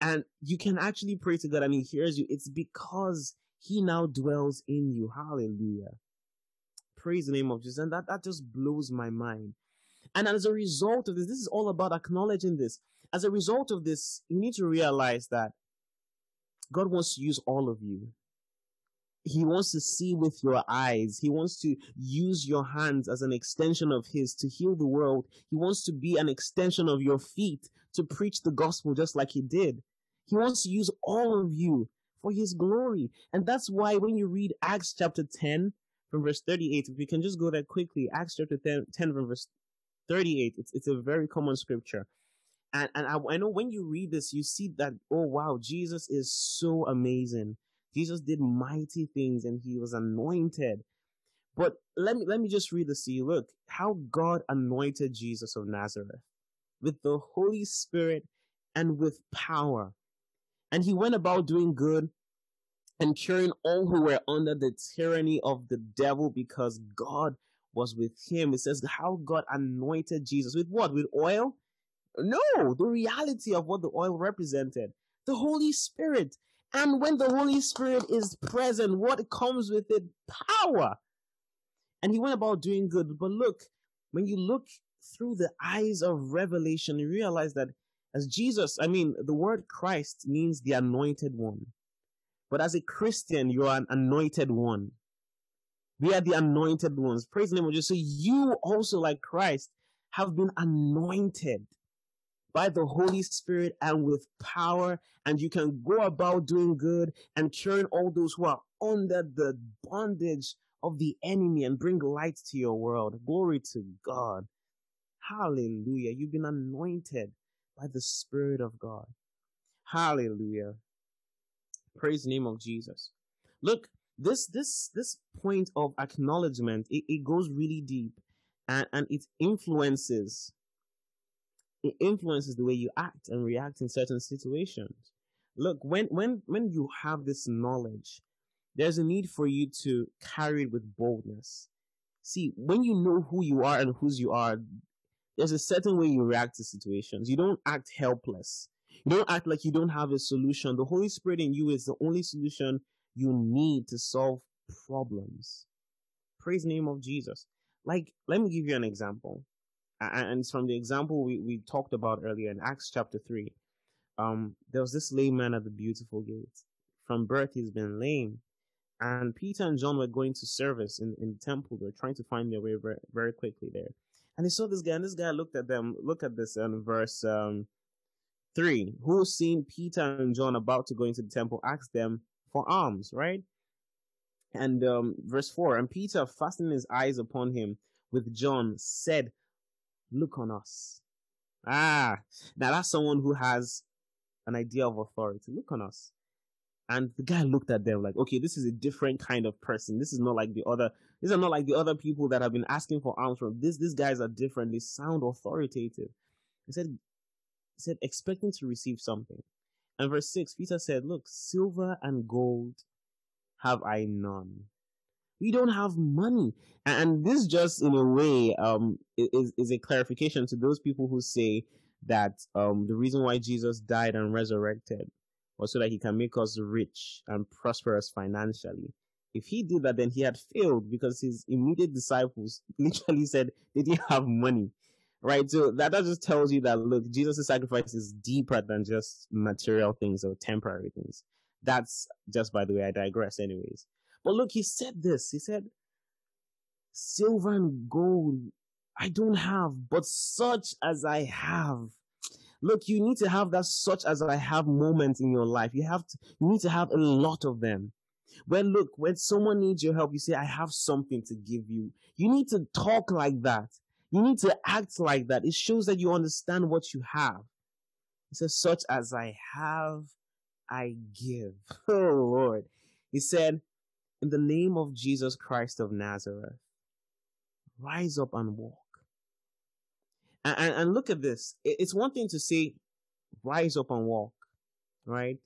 and you can actually pray to God and He hears you. It's because he now dwells in you. Hallelujah. Praise the name of Jesus. And that, that just blows my mind. And as a result of this, this is all about acknowledging this. As a result of this, you need to realize that God wants to use all of you. He wants to see with your eyes. He wants to use your hands as an extension of His to heal the world. He wants to be an extension of your feet to preach the gospel just like He did. He wants to use all of you for his glory. And that's why when you read Acts chapter 10 from verse 38, if we can just go there quickly, Acts chapter 10, 10 from verse 38, it's, it's a very common scripture. And, and I, I know when you read this, you see that, oh wow, Jesus is so amazing. Jesus did mighty things and he was anointed. But let me, let me just read this to you. Look, how God anointed Jesus of Nazareth with the Holy Spirit and with power and he went about doing good and curing all who were under the tyranny of the devil because God was with him. It says how God anointed Jesus with what? With oil? No, the reality of what the oil represented. The Holy Spirit. And when the Holy Spirit is present, what comes with it? Power. And he went about doing good. But look, when you look through the eyes of revelation, you realize that as Jesus, I mean, the word Christ means the anointed one. But as a Christian, you are an anointed one. We are the anointed ones. Praise the name of Jesus. So you also, like Christ, have been anointed by the Holy Spirit and with power, and you can go about doing good and curing all those who are under the bondage of the enemy and bring light to your world. Glory to God. Hallelujah. You've been anointed by the Spirit of God. Hallelujah. Praise the name of Jesus. Look, this this this point of acknowledgement, it, it goes really deep and, and it influences it influences the way you act and react in certain situations. Look, when when when you have this knowledge, there's a need for you to carry it with boldness. See, when you know who you are and whose you are, there's a certain way you react to situations. You don't act helpless. You don't act like you don't have a solution. The Holy Spirit in you is the only solution you need to solve problems. Praise the name of Jesus. Like, let me give you an example. And it's from the example we, we talked about earlier in Acts chapter 3. Um, there was this lame man at the beautiful gate. From birth, he's been lame. And Peter and John were going to service in, in the temple. They're trying to find their way very, very quickly there. And they saw this guy, and this guy looked at them. Look at this in verse um, 3. Who, seeing Peter and John about to go into the temple, asked them for alms, right? And um, verse 4 And Peter, fastening his eyes upon him with John, said, Look on us. Ah, now that's someone who has an idea of authority. Look on us. And the guy looked at them like, okay, this is a different kind of person. This is not like the other, these are not like the other people that have been asking for alms from. This, these guys are different. They sound authoritative. He said, he said, expecting to receive something. And verse 6, Peter said, Look, silver and gold have I none. We don't have money. And this just in a way um is, is a clarification to those people who say that um the reason why Jesus died and resurrected was so that he can make us rich and prosperous financially. If he did that, then he had failed because his immediate disciples literally said they didn't have money right? So that, that just tells you that look, Jesus' sacrifice is deeper than just material things or temporary things. That's just by the way, I digress anyways. But look, he said this. He said, silver and gold I don't have, but such as I have. Look, you need to have that such as I have moment in your life. You have to, you need to have a lot of them. When look, when someone needs your help, you say, I have something to give you. You need to talk like that. You need to act like that. It shows that you understand what you have. He says, such as I have, I give. Oh Lord. He said, in the name of Jesus Christ of Nazareth, rise up and walk. And, and, and look at this. It's one thing to say, rise up and walk, right?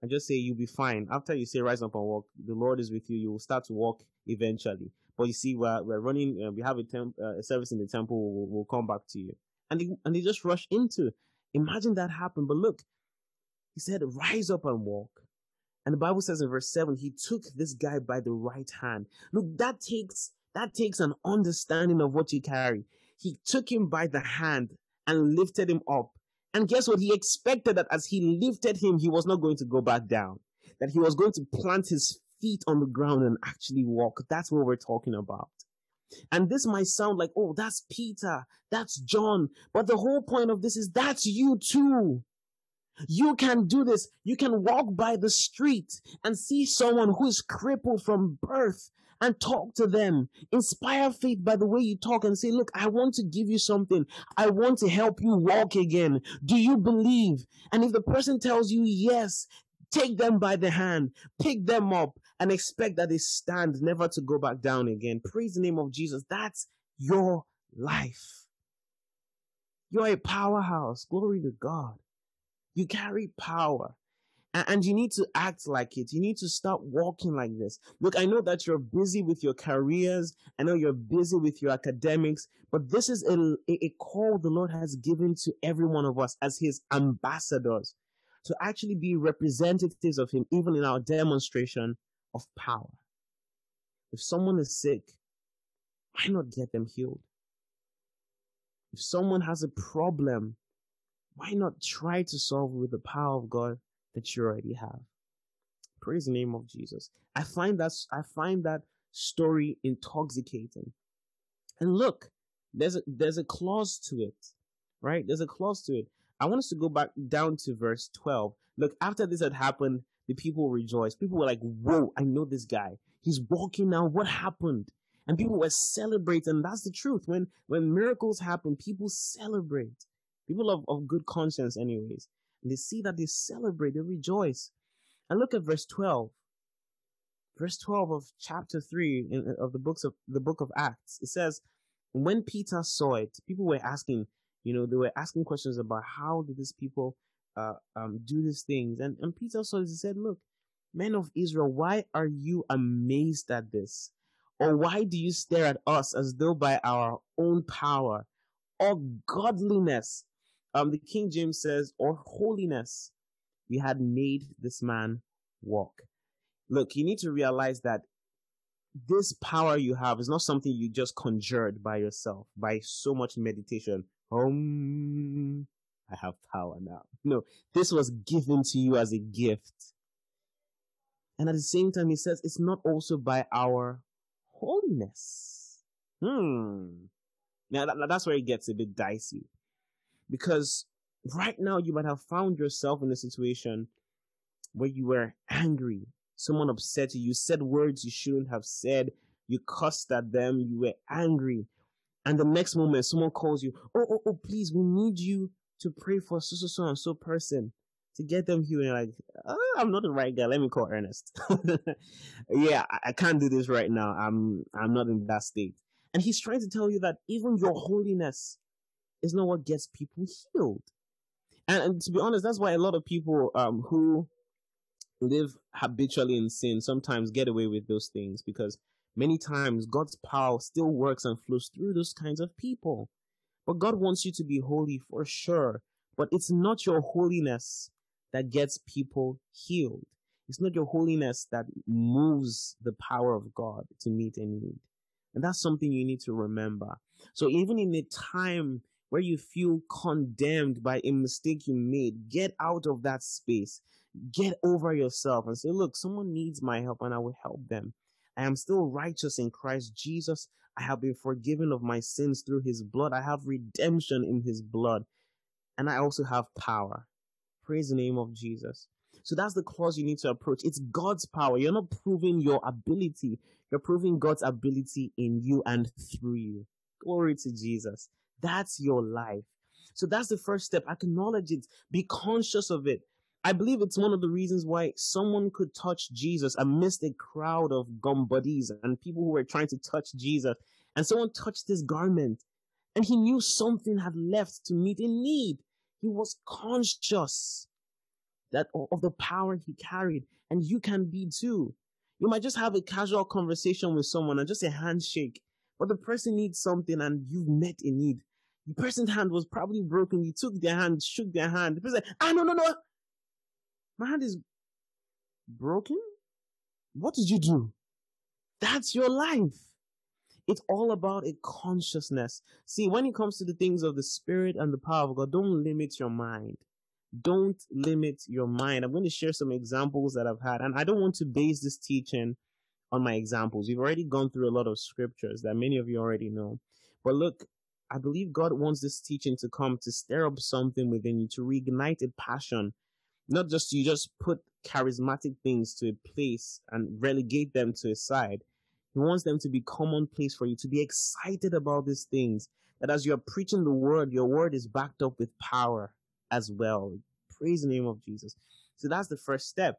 And just say you'll be fine. After you say rise up and walk, the Lord is with you. You will start to walk eventually. But you see, we're, we're running, uh, we have a, temp, uh, a service in the temple, we'll, we'll come back to you. And they, and they just rush into. Imagine that happened. But look, he said, rise up and walk. And the Bible says in verse 7, he took this guy by the right hand. Look, that takes, that takes an understanding of what you carry. He took him by the hand and lifted him up. And guess what? He expected that as he lifted him, he was not going to go back down. That he was going to plant his feet on the ground and actually walk. That's what we're talking about. And this might sound like, oh, that's Peter, that's John. But the whole point of this is that's you too. You can do this. You can walk by the street and see someone who is crippled from birth and talk to them. Inspire faith by the way you talk and say, look, I want to give you something. I want to help you walk again. Do you believe? And if the person tells you yes, take them by the hand, pick them up, and expect that they stand never to go back down again. Praise the name of Jesus. That's your life. You're a powerhouse. Glory to God. You carry power. And you need to act like it. You need to start walking like this. Look, I know that you're busy with your careers. I know you're busy with your academics, but this is a, a call the Lord has given to every one of us as his ambassadors to actually be representatives of him, even in our demonstration of power. If someone is sick, why not get them healed? If someone has a problem, why not try to solve it with the power of God that you already have? Praise the name of Jesus. I find that I find that story intoxicating. And look, there's a there's a clause to it, right? There's a clause to it. I want us to go back down to verse 12. Look, after this had happened, the people rejoiced. People were like, whoa, I know this guy. He's walking now. What happened? And people were celebrating. That's the truth. When when miracles happen, people celebrate. People of, of good conscience, anyways. They see that they celebrate, they rejoice. And look at verse 12. Verse 12 of chapter 3 in, of the books of the book of Acts. It says, when Peter saw it, people were asking, you know, they were asking questions about how did these people uh, um, do these things. And, and Peter saw this and said, look, men of Israel, why are you amazed at this? Or why do you stare at us as though by our own power or godliness, um, the King James says, or holiness, we had made this man walk. Look, you need to realize that this power you have is not something you just conjured by yourself, by so much meditation. Um, I have power now. No, this was given to you as a gift. And at the same time, he says it's not also by our holiness. Hmm. Now that, that's where it gets a bit dicey. Because right now you might have found yourself in a situation where you were angry. Someone upset you. You said words you shouldn't have said. You cussed at them. You were angry. And the next moment someone calls you, Oh, oh, oh, please, we need you to pray for so, so, so and so person to get them healed. And you're like, oh, I'm not the right guy. Let me call Ernest. yeah, I, I can't do this right now. I'm, I'm not in that state. And he's trying to tell you that even your holiness is not what gets people healed. And, and to be honest, that's why a lot of people, um, who live habitually in sin sometimes get away with those things because many times God's power still works and flows through those kinds of people. But God wants you to be holy for sure. But it's not your holiness that gets people healed. It's not your holiness that moves the power of God to meet a need. And that's something you need to remember. So even in a time where you feel condemned by a mistake you made, get out of that space. Get over yourself and say, look, someone needs my help and I will help them. I am still righteous in Christ Jesus. I have been forgiven of my sins through his blood. I have redemption in his blood. And I also have power. Praise the name of Jesus. So that's the clause you need to approach. It's God's power. You're not proving your ability. You're proving God's ability in you and through you. Glory to Jesus. That's your life. So that's the first step. Acknowledge it. Be conscious of it. I believe it's one of the reasons why someone could touch Jesus amidst a crowd of gum buddies and people who were trying to touch Jesus. And someone touched his garment and he knew something had left to meet a need. He was conscious that of the power he carried and you can be too. You might just have a casual conversation with someone and just a handshake, but the person needs something and you've met a need. The person's hand was probably broken. You took their hand, shook their hand. The person, ah, no, no, no, my hand is broken. What did you do? That's your life. It's all about a consciousness. See, when it comes to the things of the spirit and the power of God, don't limit your mind. Don't limit your mind. I'm going to share some examples that I've had, and I don't want to base this teaching on my examples. We've already gone through a lot of scriptures that many of you already know. But look, I believe God wants this teaching to come to stir up something within you, to reignite a passion not just you just put charismatic things to a place and relegate them to a side. He wants them to be commonplace for you, to be excited about these things. That as you're preaching the word, your word is backed up with power as well. Praise the name of Jesus. So that's the first step.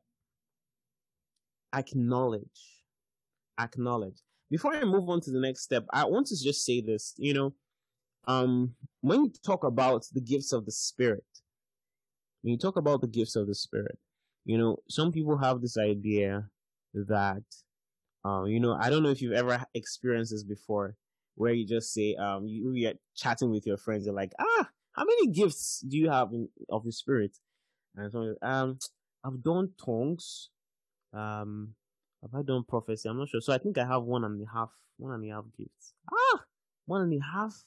Acknowledge. Acknowledge. Before I move on to the next step, I want to just say this. You know, um, when you talk about the gifts of the Spirit, when you talk about the gifts of the Spirit, you know, some people have this idea that, um, you know, I don't know if you've ever experienced this before, where you just say, um, you, you're chatting with your friends, you're like, ah, how many gifts do you have in, of the Spirit? And so, um, I've done tongues, um, have I done prophecy? I'm not sure. So I think I have one and a half, one and a half gifts. Ah, one and a half.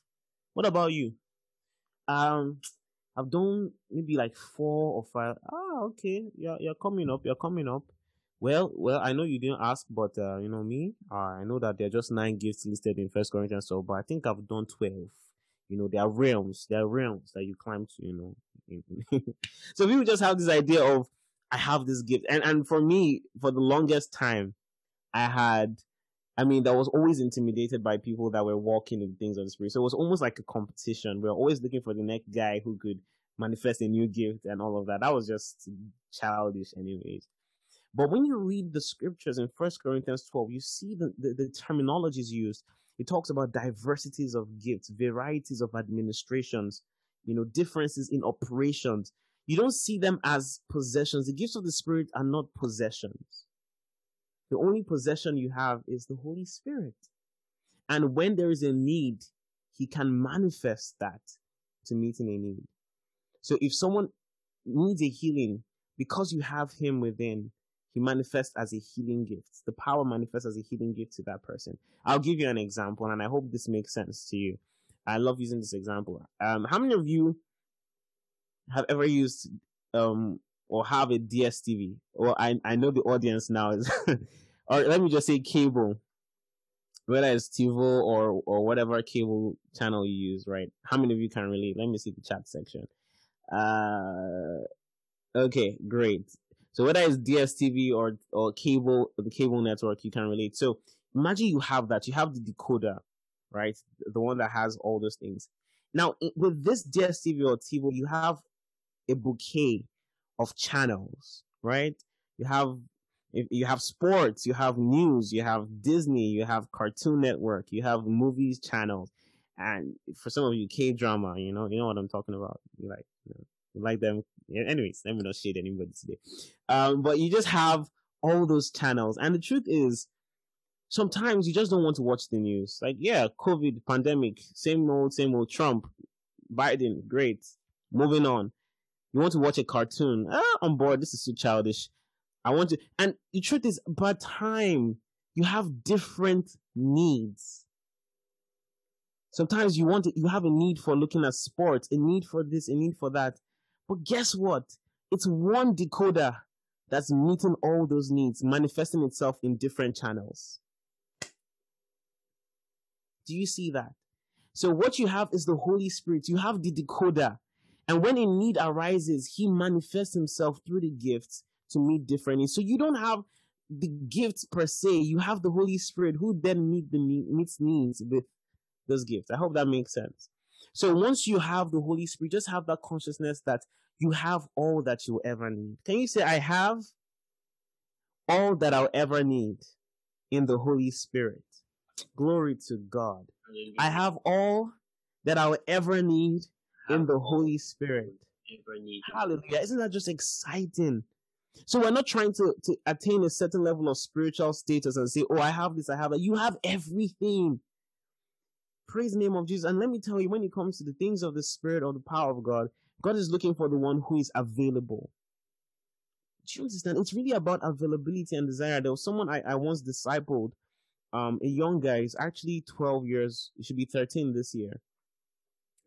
What about you? Um, I've done maybe like four or five. Ah, okay. You're you're coming up. You're coming up. Well, well, I know you didn't ask, but uh, you know me. Uh, I know that there are just nine gifts listed in First Corinthians, so but I think I've done twelve. You know, there are realms. There are realms that you climb to. You know, so people just have this idea of I have this gift, and and for me, for the longest time, I had, I mean, that was always intimidated by people that were walking in things of the spirit. So it was almost like a competition. We were always looking for the next guy who could manifest a new gift and all of that. That was just childish, anyways. But when you read the scriptures in First Corinthians 12, you see the, the, the terminologies used. It talks about diversities of gifts, varieties of administrations, you know, differences in operations. You don't see them as possessions. The gifts of the Spirit are not possessions. The only possession you have is the Holy Spirit. And when there is a need, He can manifest that to meeting a need. So if someone needs a healing, because you have Him within, He manifests as a healing gift. The power manifests as a healing gift to that person. I'll give you an example, and I hope this makes sense to you. I love using this example. Um, how many of you have ever used um or have a DSTV? Or I I know the audience now is, or let me just say cable, whether it's TiVo or or whatever cable channel you use, right? How many of you can relate? Let me see the chat section. Uh, okay, great. So whether it's DSTV or or cable, the cable network, you can relate. So imagine you have that. You have the decoder, right? The one that has all those things. Now with this DSTV or TiVo, you have a bouquet of channels, right? You have you have sports, you have news, you have Disney, you have Cartoon Network, you have movies channels, and for some of you, K drama, you know, you know what I'm talking about. You like, you, know, you like them. Anyways, let me not shade anybody today. Um, but you just have all those channels, and the truth is, sometimes you just don't want to watch the news. Like, yeah, COVID, pandemic, same old, same old. Trump, Biden, great. Moving on. You want to watch a cartoon? Ah, I'm bored. This is too childish. I want to, and the truth is, by time you have different needs. Sometimes you want to, you have a need for looking at sports, a need for this, a need for that. But guess what? It's one decoder that's meeting all those needs, manifesting itself in different channels. Do you see that? So what you have is the Holy Spirit. You have the decoder. And when a need arises, he manifests himself through the gifts to meet different needs. So you don't have the gifts per se. You have the Holy Spirit who then meet the meets needs with those gifts. I hope that makes sense. So once you have the Holy Spirit, just have that consciousness that you have all that you ever need. Can you say, I have all that I'll ever need in the Holy Spirit? Glory to God. I have all that I'll ever need in the Holy Spirit. Hallelujah. Isn't that just exciting? So we're not trying to, to attain a certain level of spiritual status and say, oh, I have this, I have that. You have everything. Praise the name of Jesus. And let me tell you, when it comes to the things of the Spirit or the power of God, God is looking for the one who is available. Do you understand? It's really about availability and desire. There was someone I, I once discipled, um, a young guy. He's actually 12 years. He should be 13 this year.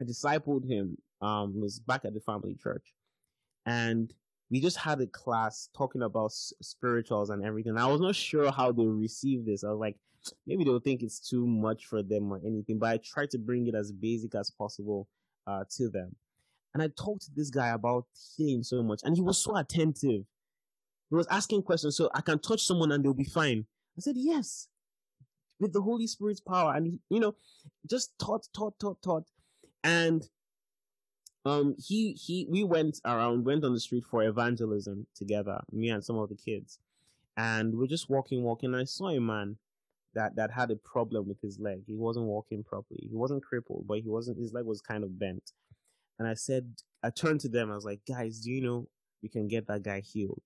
I discipled him. Um, was back at the family church, and we just had a class talking about spirituals and everything. I was not sure how they receive this. I was like, maybe they'll think it's too much for them or anything, but I tried to bring it as basic as possible uh, to them. And I talked to this guy about healing so much, and he was so attentive. He was asking questions, so I can touch someone and they'll be fine. I said, yes, with the Holy Spirit's power. And, he, you know, just taught, taught, taught, taught. And um, he, he, we went around, went on the street for evangelism together, me and some of the kids. And we're just walking, walking. And I saw a man that, that had a problem with his leg. He wasn't walking properly. He wasn't crippled, but he wasn't, his leg was kind of bent. And I said, I turned to them. I was like, guys, do you know we can get that guy healed?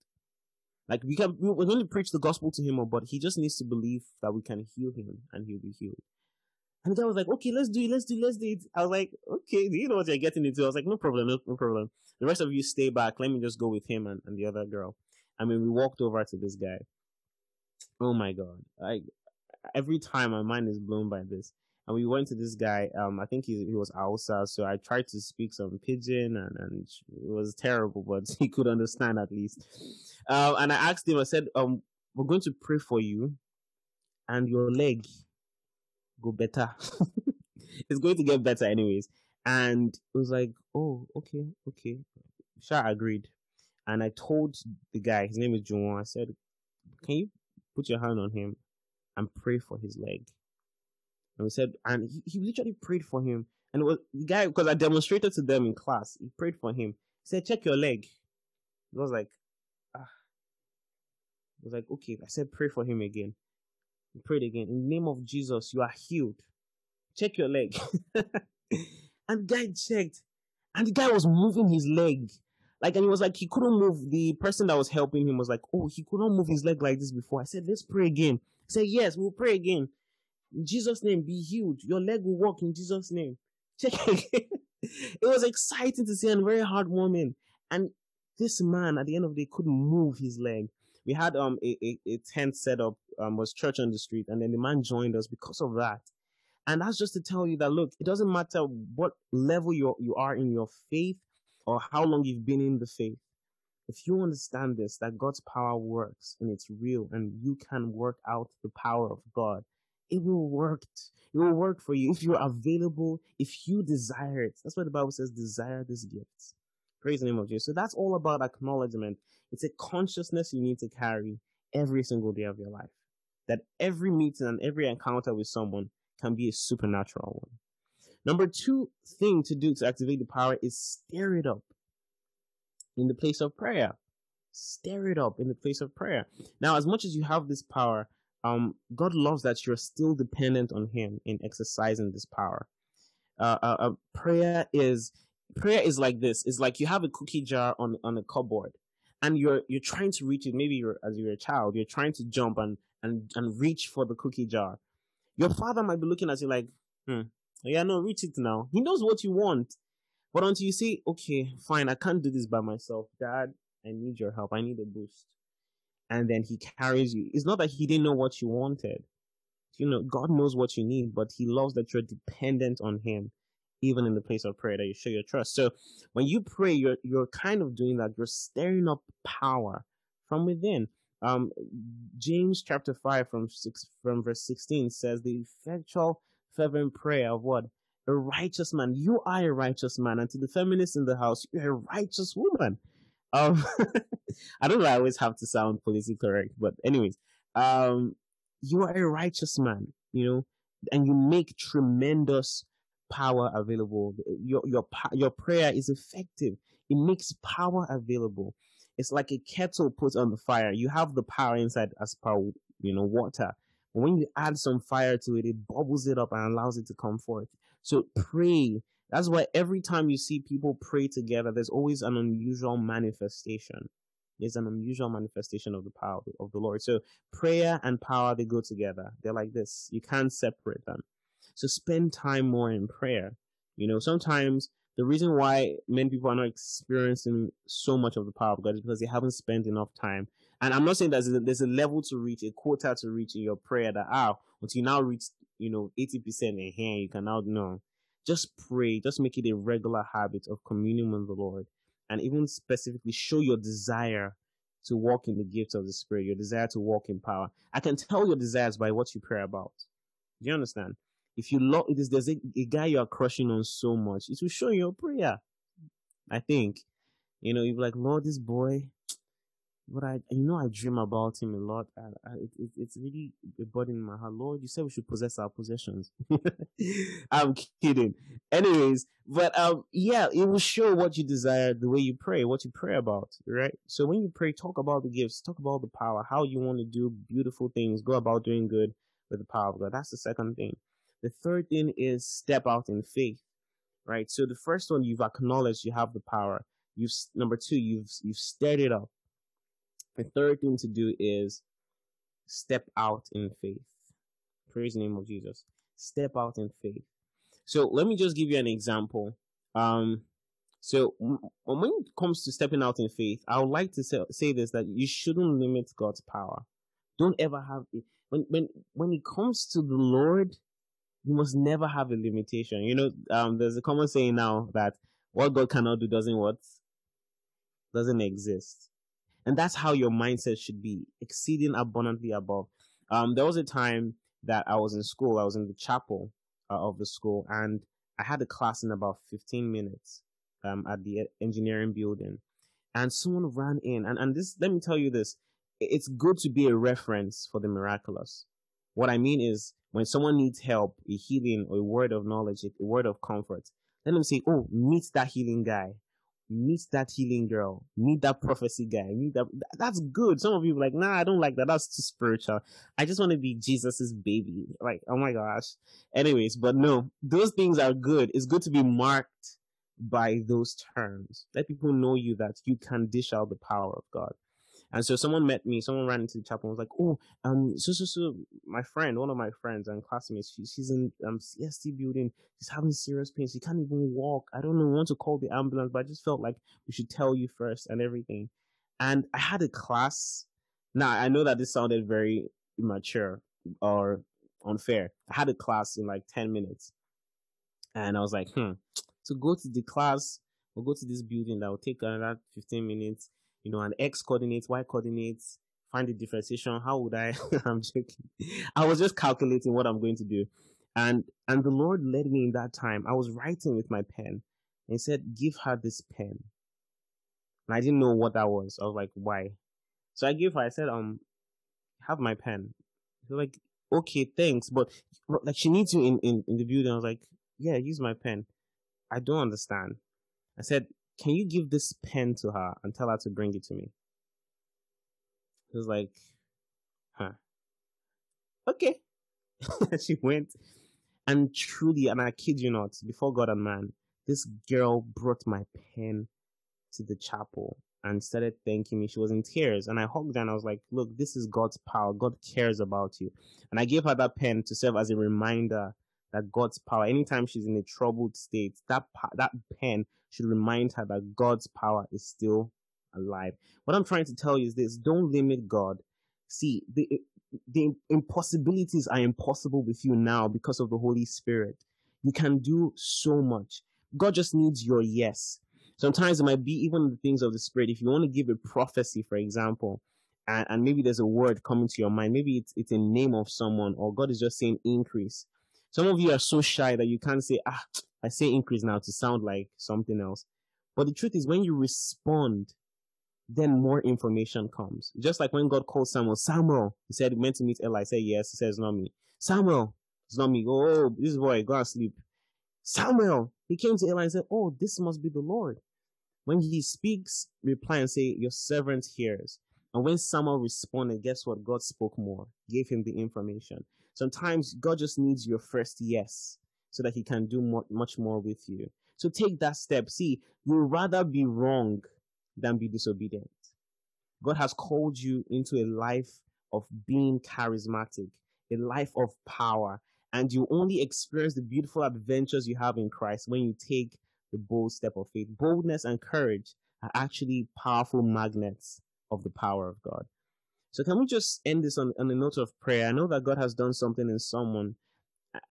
Like we can, we're going to preach the gospel to him, but he just needs to believe that we can heal him and he'll be healed. And the guy was like, okay, let's do it, let's do it, let's do it. I was like, okay, do you know what you're getting into? I was like, no problem, no, no problem. The rest of you stay back. Let me just go with him and, and the other girl. I mean, we walked over to this guy. Oh my God. Like, every time my mind is blown by this. And we went to this guy. Um, I think he, he was Hausa. So I tried to speak some pidgin and, and it was terrible, but he could understand at least. Um, and I asked him, I said, um, we're going to pray for you and your leg go better. it's going to get better anyways. And it was like, oh, okay, okay. Sha agreed. And I told the guy, his name is Juwon, I said, can you put your hand on him? and pray for his leg. And we said, and he, he literally prayed for him. And it was the guy, because I demonstrated to them in class, he prayed for him. He said, check your leg. He was like, ah. I was like, okay. I said, pray for him again. He prayed again. In the name of Jesus, you are healed. Check your leg. and guy checked. And the guy was moving his leg. Like, and he was like, he couldn't move. The person that was helping him was like, oh, he couldn't move his leg like this before. I said, let's pray again. I said, yes, we'll pray again. In Jesus' name, be healed. Your leg will walk in Jesus' name. Check it. it was exciting to see and very hard heartwarming. And this man, at the end of the day, couldn't move his leg. We had um a, a, a tent set up, um, was church on the street, and then the man joined us because of that. And that's just to tell you that look, it doesn't matter what level you you are in your faith or how long you've been in the faith. If you understand this, that God's power works and it's real and you can work out the power of God, it will work. It will work for you if you're available, if you desire it. That's why the Bible says, desire this gift. Praise the name of Jesus. So that's all about acknowledgement. It's a consciousness you need to carry every single day of your life. That every meeting and every encounter with someone can be a supernatural one. Number two thing to do to activate the power is stir it up in the place of prayer. Stir it up in the place of prayer. Now, as much as you have this power, um, God loves that you're still dependent on Him in exercising this power. Uh, uh, uh, prayer is prayer is like this. It's like you have a cookie jar on on a cupboard, and you're you're trying to reach it. Maybe you're as you're a child, you're trying to jump and and and reach for the cookie jar. Your father might be looking at you like, hmm, yeah, no, reach it now. He knows what you want, but until you say, okay, fine, I can't do this by myself, Dad, I need your help. I need a boost and then he carries you. It's not that he didn't know what you wanted. You know, God knows what you need, but he loves that you're dependent on him, even in the place of prayer, that you show your trust. So when you pray, you're, you're kind of doing that. You're stirring up power from within. Um, James chapter 5 from six, from verse 16 says the effectual fervent prayer of what? A righteous man. You are a righteous man. And to the feminists in the house, you're a righteous woman. Um, I don't know. I always have to sound politically correct, but anyways, um, you are a righteous man, you know, and you make tremendous power available. Your your your prayer is effective. It makes power available. It's like a kettle put on the fire. You have the power inside as power, you know, water. But when you add some fire to it, it bubbles it up and allows it to come forth. So pray that's why every time you see people pray together, there's always an unusual manifestation. There's an unusual manifestation of the power of the Lord. So prayer and power, they go together. They're like this. You can't separate them. So spend time more in prayer. You know, sometimes the reason why many people are not experiencing so much of the power of God is because they haven't spent enough time. And I'm not saying there's a, there's a level to reach, a quota to reach in your prayer that, ah, once you now reach, you know, 80% in here, you can now know just pray, just make it a regular habit of communion with the Lord and even specifically show your desire to walk in the gifts of the Spirit, your desire to walk in power. I can tell your desires by what you pray about. Do you understand? If you love, it is there's a, a guy you are crushing on so much, it will show your prayer. I think, you know, you're like, Lord, this boy, but I, you know, I dream about him a lot. and it, it, it's really a burden in my heart. Lord, you said we should possess our possessions. I'm kidding. Anyways, but um, yeah, it will show what you desire, the way you pray, what you pray about, right? So when you pray, talk about the gifts, talk about the power, how you want to do beautiful things, go about doing good with the power of God. That's the second thing. The third thing is step out in faith, right? So the first one, you've acknowledged you have the power. You've number two, you've you've stirred it up the third thing to do is step out in faith. Praise the name of Jesus. Step out in faith. So let me just give you an example. Um, so when it comes to stepping out in faith, I would like to say, this that you shouldn't limit God's power. Don't ever have it. When when when it comes to the Lord, you must never have a limitation. You know, um, there's a common saying now that what God cannot do doesn't what doesn't exist. And that's how your mindset should be, exceeding abundantly above. Um, there was a time that I was in school, I was in the chapel uh, of the school, and I had a class in about 15 minutes um, at the engineering building. And someone ran in, and, and this, let me tell you this it's good to be a reference for the miraculous. What I mean is when someone needs help, a healing, or a word of knowledge, a word of comfort, let them say, Oh, meet that healing guy. Meet that healing girl. Meet that prophecy guy. Meet that. That's good. Some of you like, nah, I don't like that. That's too spiritual. I just want to be Jesus's baby. Like, oh my gosh. Anyways, but no, those things are good. It's good to be marked by those terms. Let people know you that you can dish out the power of God. And so someone met me, someone ran into the chapel and was like, Oh, um, so, so, so, my friend, one of my friends and classmates, she, she's in, um, CST building. She's having serious pain. She can't even walk. I don't know, want to call the ambulance, but I just felt like we should tell you first and everything. And I had a class. Now, I know that this sounded very immature or unfair. I had a class in like 10 minutes. And I was like, hmm, to go to the class or go to this building that will take another 15 minutes you know, an X coordinates, Y coordinates, find the differentiation. How would I? I'm joking. I was just calculating what I'm going to do. And, and the Lord led me in that time. I was writing with my pen and said, give her this pen. And I didn't know what that was. I was like, why? So I gave her, I said, um, have my pen. She's like, okay, thanks. But like she needs you in, in, in the building. I was like, yeah, use my pen. I don't understand. I said, can you give this pen to her and tell her to bring it to me? He was like, huh. Okay. she went and truly, and I kid you not, before God and man, this girl brought my pen to the chapel and started thanking me. She was in tears and I hugged her and I was like, look, this is God's power. God cares about you. And I gave her that pen to serve as a reminder that God's power, anytime she's in a troubled state, that, that pen should remind her that God's power is still alive. What I'm trying to tell you is this don't limit God. See, the, the impossibilities are impossible with you now because of the Holy Spirit. You can do so much. God just needs your yes. Sometimes it might be even the things of the Spirit. If you want to give a prophecy, for example, and, maybe there's a word coming to your mind, maybe it's, it's a name of someone, or God is just saying increase. Some of you are so shy that you can't say, ah, I say increase now to sound like something else. But the truth is when you respond, then more information comes. Just like when God called Samuel, Samuel, he said, meant to meet Eli. I said, yes. He says, not me. Samuel, it's not me. Oh, this boy, go and sleep. Samuel, he came to Eli and said, oh, this must be the Lord. When he speaks, reply and say, your servant hears. And when Samuel responded, guess what? God spoke more, gave him the information. Sometimes God just needs your first yes so that he can do more, much more with you. So take that step. See, you'd rather be wrong than be disobedient. God has called you into a life of being charismatic, a life of power, and you only experience the beautiful adventures you have in Christ when you take the bold step of faith. Boldness and courage are actually powerful magnets of the power of God. So can we just end this on, on a note of prayer? I know that God has done something in someone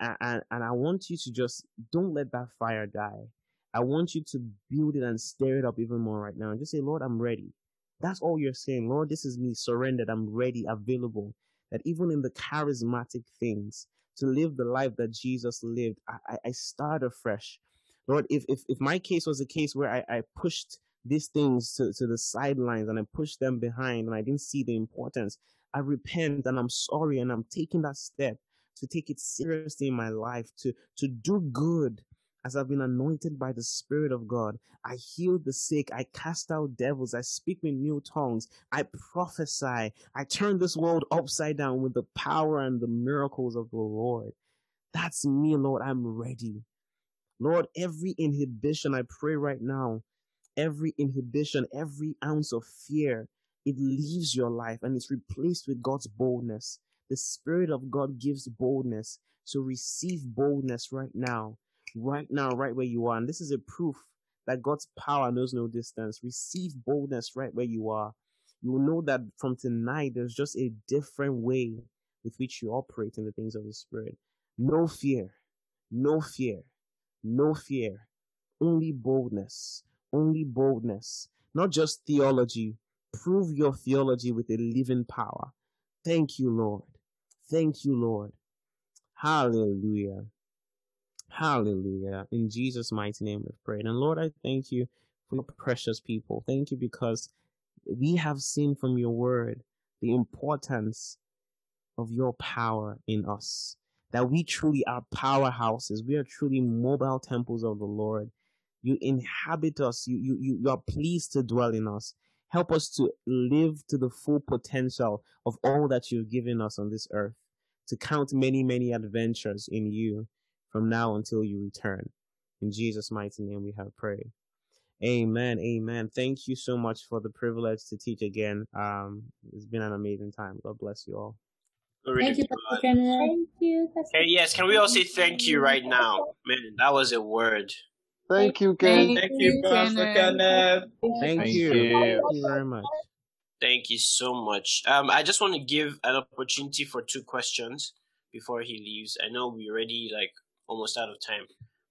and, and I want you to just don't let that fire die. I want you to build it and stir it up even more right now and just say, Lord, I'm ready. That's all you're saying. Lord, this is me surrendered. I'm ready, available. That even in the charismatic things, to live the life that Jesus lived, I, I, start afresh. Lord, if, if, if my case was a case where I, I pushed these things to, to the sidelines and I pushed them behind and I didn't see the importance, I repent and I'm sorry and I'm taking that step to take it seriously in my life, to, to do good as I've been anointed by the Spirit of God. I heal the sick. I cast out devils. I speak with new tongues. I prophesy. I turn this world upside down with the power and the miracles of the Lord. That's me, Lord. I'm ready. Lord, every inhibition, I pray right now, every inhibition, every ounce of fear, it leaves your life and it's replaced with God's boldness. The Spirit of God gives boldness. So receive boldness right now, right now, right where you are. And this is a proof that God's power knows no distance. Receive boldness right where you are. You will know that from tonight, there's just a different way with which you operate in the things of the Spirit. No fear, no fear, no fear. Only boldness, only boldness. Not just theology. Prove your theology with a living power. Thank you, Lord. Thank you, Lord. Hallelujah. Hallelujah. In Jesus' mighty name we pray. And Lord, I thank you for your precious people. Thank you because we have seen from your word the importance of your power in us. That we truly are powerhouses. We are truly mobile temples of the Lord. You inhabit us. You, you, you, you are pleased to dwell in us. Help us to live to the full potential of all that you've given us on this earth, to count many, many adventures in you from now until you return. In Jesus' mighty name we have prayed. Amen. Amen. Thank you so much for the privilege to teach again. Um, it's been an amazing time. God bless you all. Thank you, Pastor Thank you, Pastor Hey, yes, can we all say thank you right now? Man, that was a word. Thank you, Ken. Thank you, Pastor Kenneth. Thank, thank you. you. Thank you very much. Thank you so much. Um, I just want to give an opportunity for two questions before he leaves. I know we're already like almost out of time,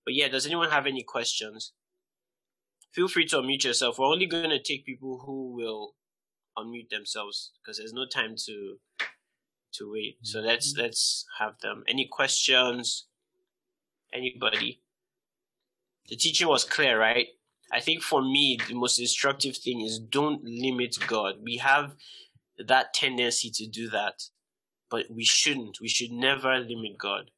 but yeah, does anyone have any questions? Feel free to unmute yourself. We're only going to take people who will unmute themselves because there's no time to to wait. So let's let's have them. Any questions? Anybody? The teaching was clear, right? I think for me, the most instructive thing is don't limit God. We have that tendency to do that, but we shouldn't. We should never limit God.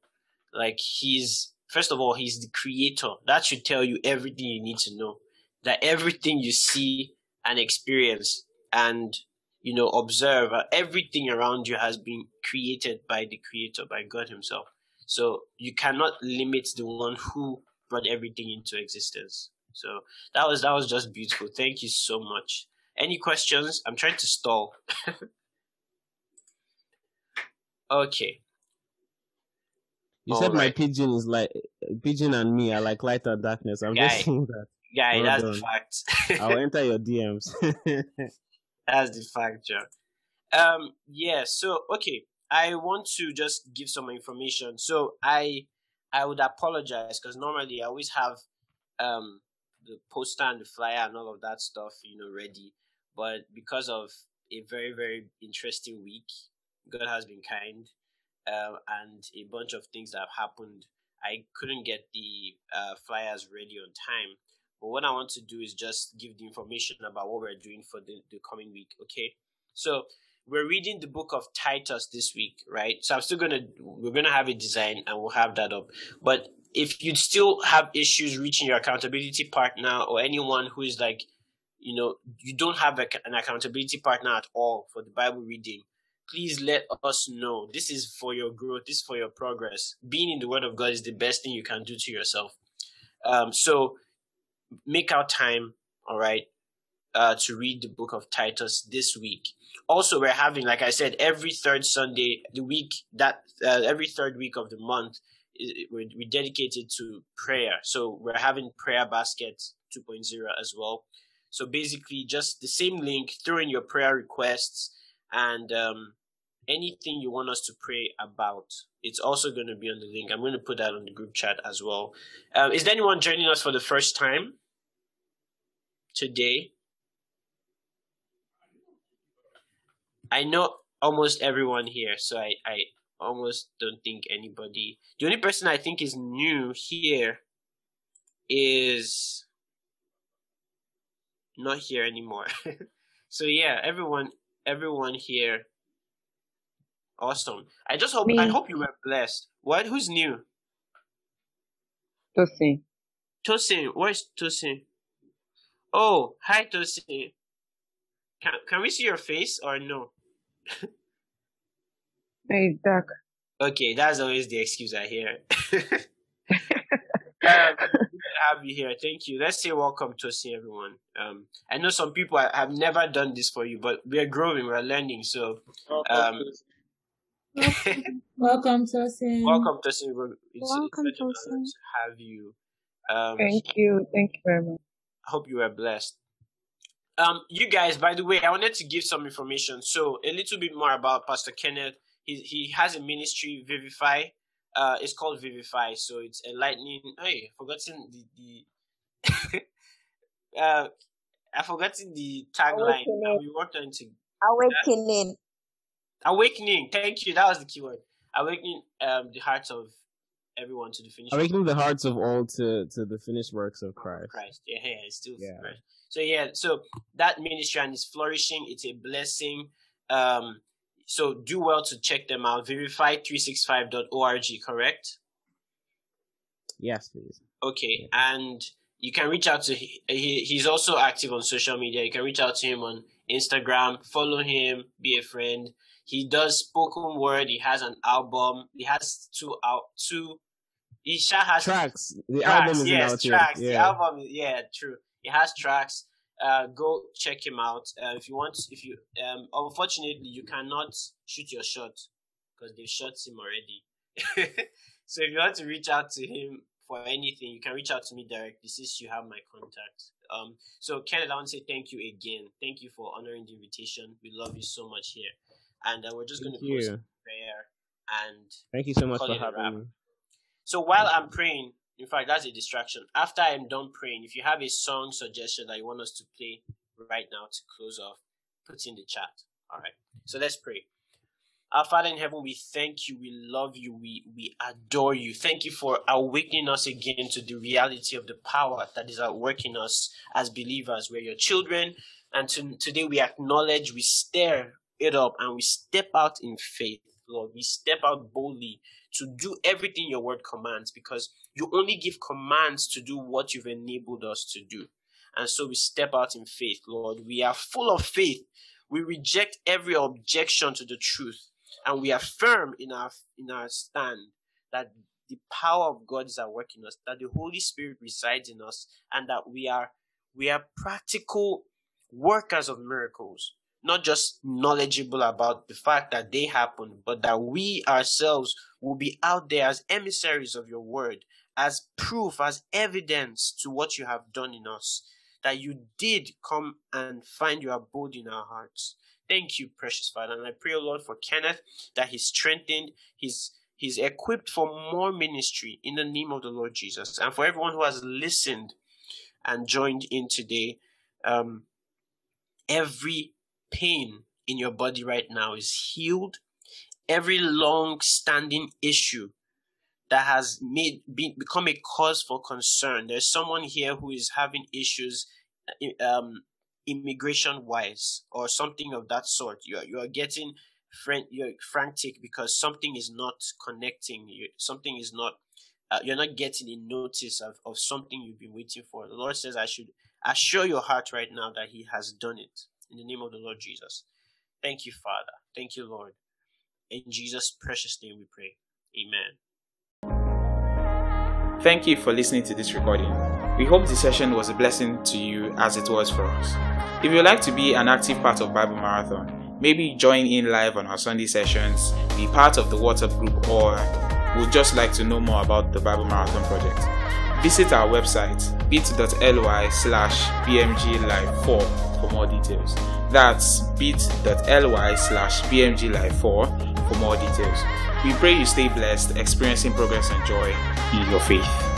Like, He's, first of all, He's the creator. That should tell you everything you need to know. That everything you see and experience and, you know, observe, uh, everything around you has been created by the creator, by God Himself. So you cannot limit the one who brought everything into existence. So that was that was just beautiful. Thank you so much. Any questions? I'm trying to stall. okay. You All said right. my pidgin is like pidgin and me are like light and darkness. I'm Guy, just saying that. Guy, well that's done. the fact. I'll enter your DMs. that's the fact, John. Um, yeah. So okay, I want to just give some information. So I I would apologize because normally I always have um, the poster and the flyer and all of that stuff, you know, ready. But because of a very, very interesting week, God has been kind, uh, and a bunch of things that have happened, I couldn't get the uh, flyers ready on time. But what I want to do is just give the information about what we're doing for the, the coming week, okay? So we're reading the book of Titus this week, right? So I'm still gonna we're gonna have a design and we'll have that up. But if you still have issues reaching your accountability partner or anyone who is like, you know, you don't have a, an accountability partner at all for the Bible reading, please let us know. This is for your growth. This is for your progress. Being in the Word of God is the best thing you can do to yourself. Um, so make our time, all right, uh, to read the book of Titus this week. Also, we're having, like I said, every third Sunday, the week that uh, every third week of the month, we're, we're dedicated to prayer. So we're having prayer basket 2.0 as well. So basically, just the same link. Throw in your prayer requests and um, anything you want us to pray about. It's also going to be on the link. I'm going to put that on the group chat as well. Um, is there anyone joining us for the first time today? I know almost everyone here, so I, I almost don't think anybody. The only person I think is new here is not here anymore. so yeah, everyone, everyone here, awesome. I just hope Me. I hope you were blessed. What? Who's new? Tosin. Tosin, where's Tosin? Oh, hi Tosin. Can can we see your face or no? Hey, dark. Okay, that's always the excuse I hear. um, have you here. Thank you. Let's say welcome to see everyone. Um, I know some people have never done this for you, but we are growing, we are learning. So, um, welcome, Tosin. Welcome, Tosin. It's, welcome, it's Tosin. To have you. Um, Thank you. Thank you very much. I hope you were blessed. Um, you guys, by the way, I wanted to give some information. So a little bit more about Pastor Kenneth. He he has a ministry, Vivify. Uh, it's called Vivify. So it's enlightening. Hey, forgotten the the. uh, I forgotten the tagline. We worked on to awakening. Awakening. Thank you. That was the keyword. Awakening um the hearts of everyone to the finished. Awakening the hearts of all to to the finished works of Christ. Christ. Yeah, yeah it's still yeah. Christ. So yeah, so that ministry and is flourishing. It's a blessing. Um, So do well to check them out. Vivify365.org, correct? Yes, please. Okay, and you can reach out to he, he's also active on social media. You can reach out to him on Instagram, follow him, be a friend. He does spoken word. He has an album. He has two out two. He has tracks. The tracks, album is yes, tracks. Yeah. The album, yeah, true. He has tracks. Uh, go check him out. Uh, if you want, if you um, unfortunately you cannot shoot your shot because they've shot him already. so if you want to reach out to him for anything, you can reach out to me directly since you have my contact. Um, so Kenneth, I want to say thank you again. Thank you for honoring the invitation. We love you so much here, and uh, we're just going to close prayer and Thank you so much for having me. so while I'm praying, in fact, that's a distraction. After I'm done praying, if you have a song suggestion that you want us to play right now to close off, put in the chat. All right. So let's pray. Our Father in heaven, we thank you, we love you, we, we adore you. Thank you for awakening us again to the reality of the power that is at work in us as believers. We're your children, and to, today we acknowledge, we stir it up, and we step out in faith, Lord. We step out boldly to do everything your word commands because you only give commands to do what you've enabled us to do. And so we step out in faith, Lord. We are full of faith. We reject every objection to the truth and we affirm in our in our stand that the power of God is at work in us, that the Holy Spirit resides in us, and that we are we are practical workers of miracles, not just knowledgeable about the fact that they happen, but that we ourselves will be out there as emissaries of your word, as proof, as evidence to what you have done in us, that you did come and find your abode in our hearts. Thank you, precious Father. And I pray, O Lord, for Kenneth that he's strengthened, he's he's equipped for more ministry in the name of the Lord Jesus. And for everyone who has listened and joined in today, um, every pain in your body right now is healed. Every long standing issue that has made be, become a cause for concern. There's someone here who is having issues um, immigration wise or something of that sort. You are, you are getting fran- you're frantic because something is not connecting. You, something is not. Uh, you're not getting a notice of, of something you've been waiting for. The Lord says, I should assure your heart right now that He has done it. In the name of the Lord Jesus. Thank you, Father. Thank you, Lord. In Jesus' precious name we pray. Amen. Thank you for listening to this recording. We hope the session was a blessing to you as it was for us. If you'd like to be an active part of Bible Marathon, maybe join in live on our Sunday sessions, be part of the WhatsApp group, or would just like to know more about the Bible Marathon project, visit our website bit.ly slash bmglive4 for more details. That's bit.ly slash bmglive4 for more details. We pray you stay blessed, experiencing progress and joy in your faith.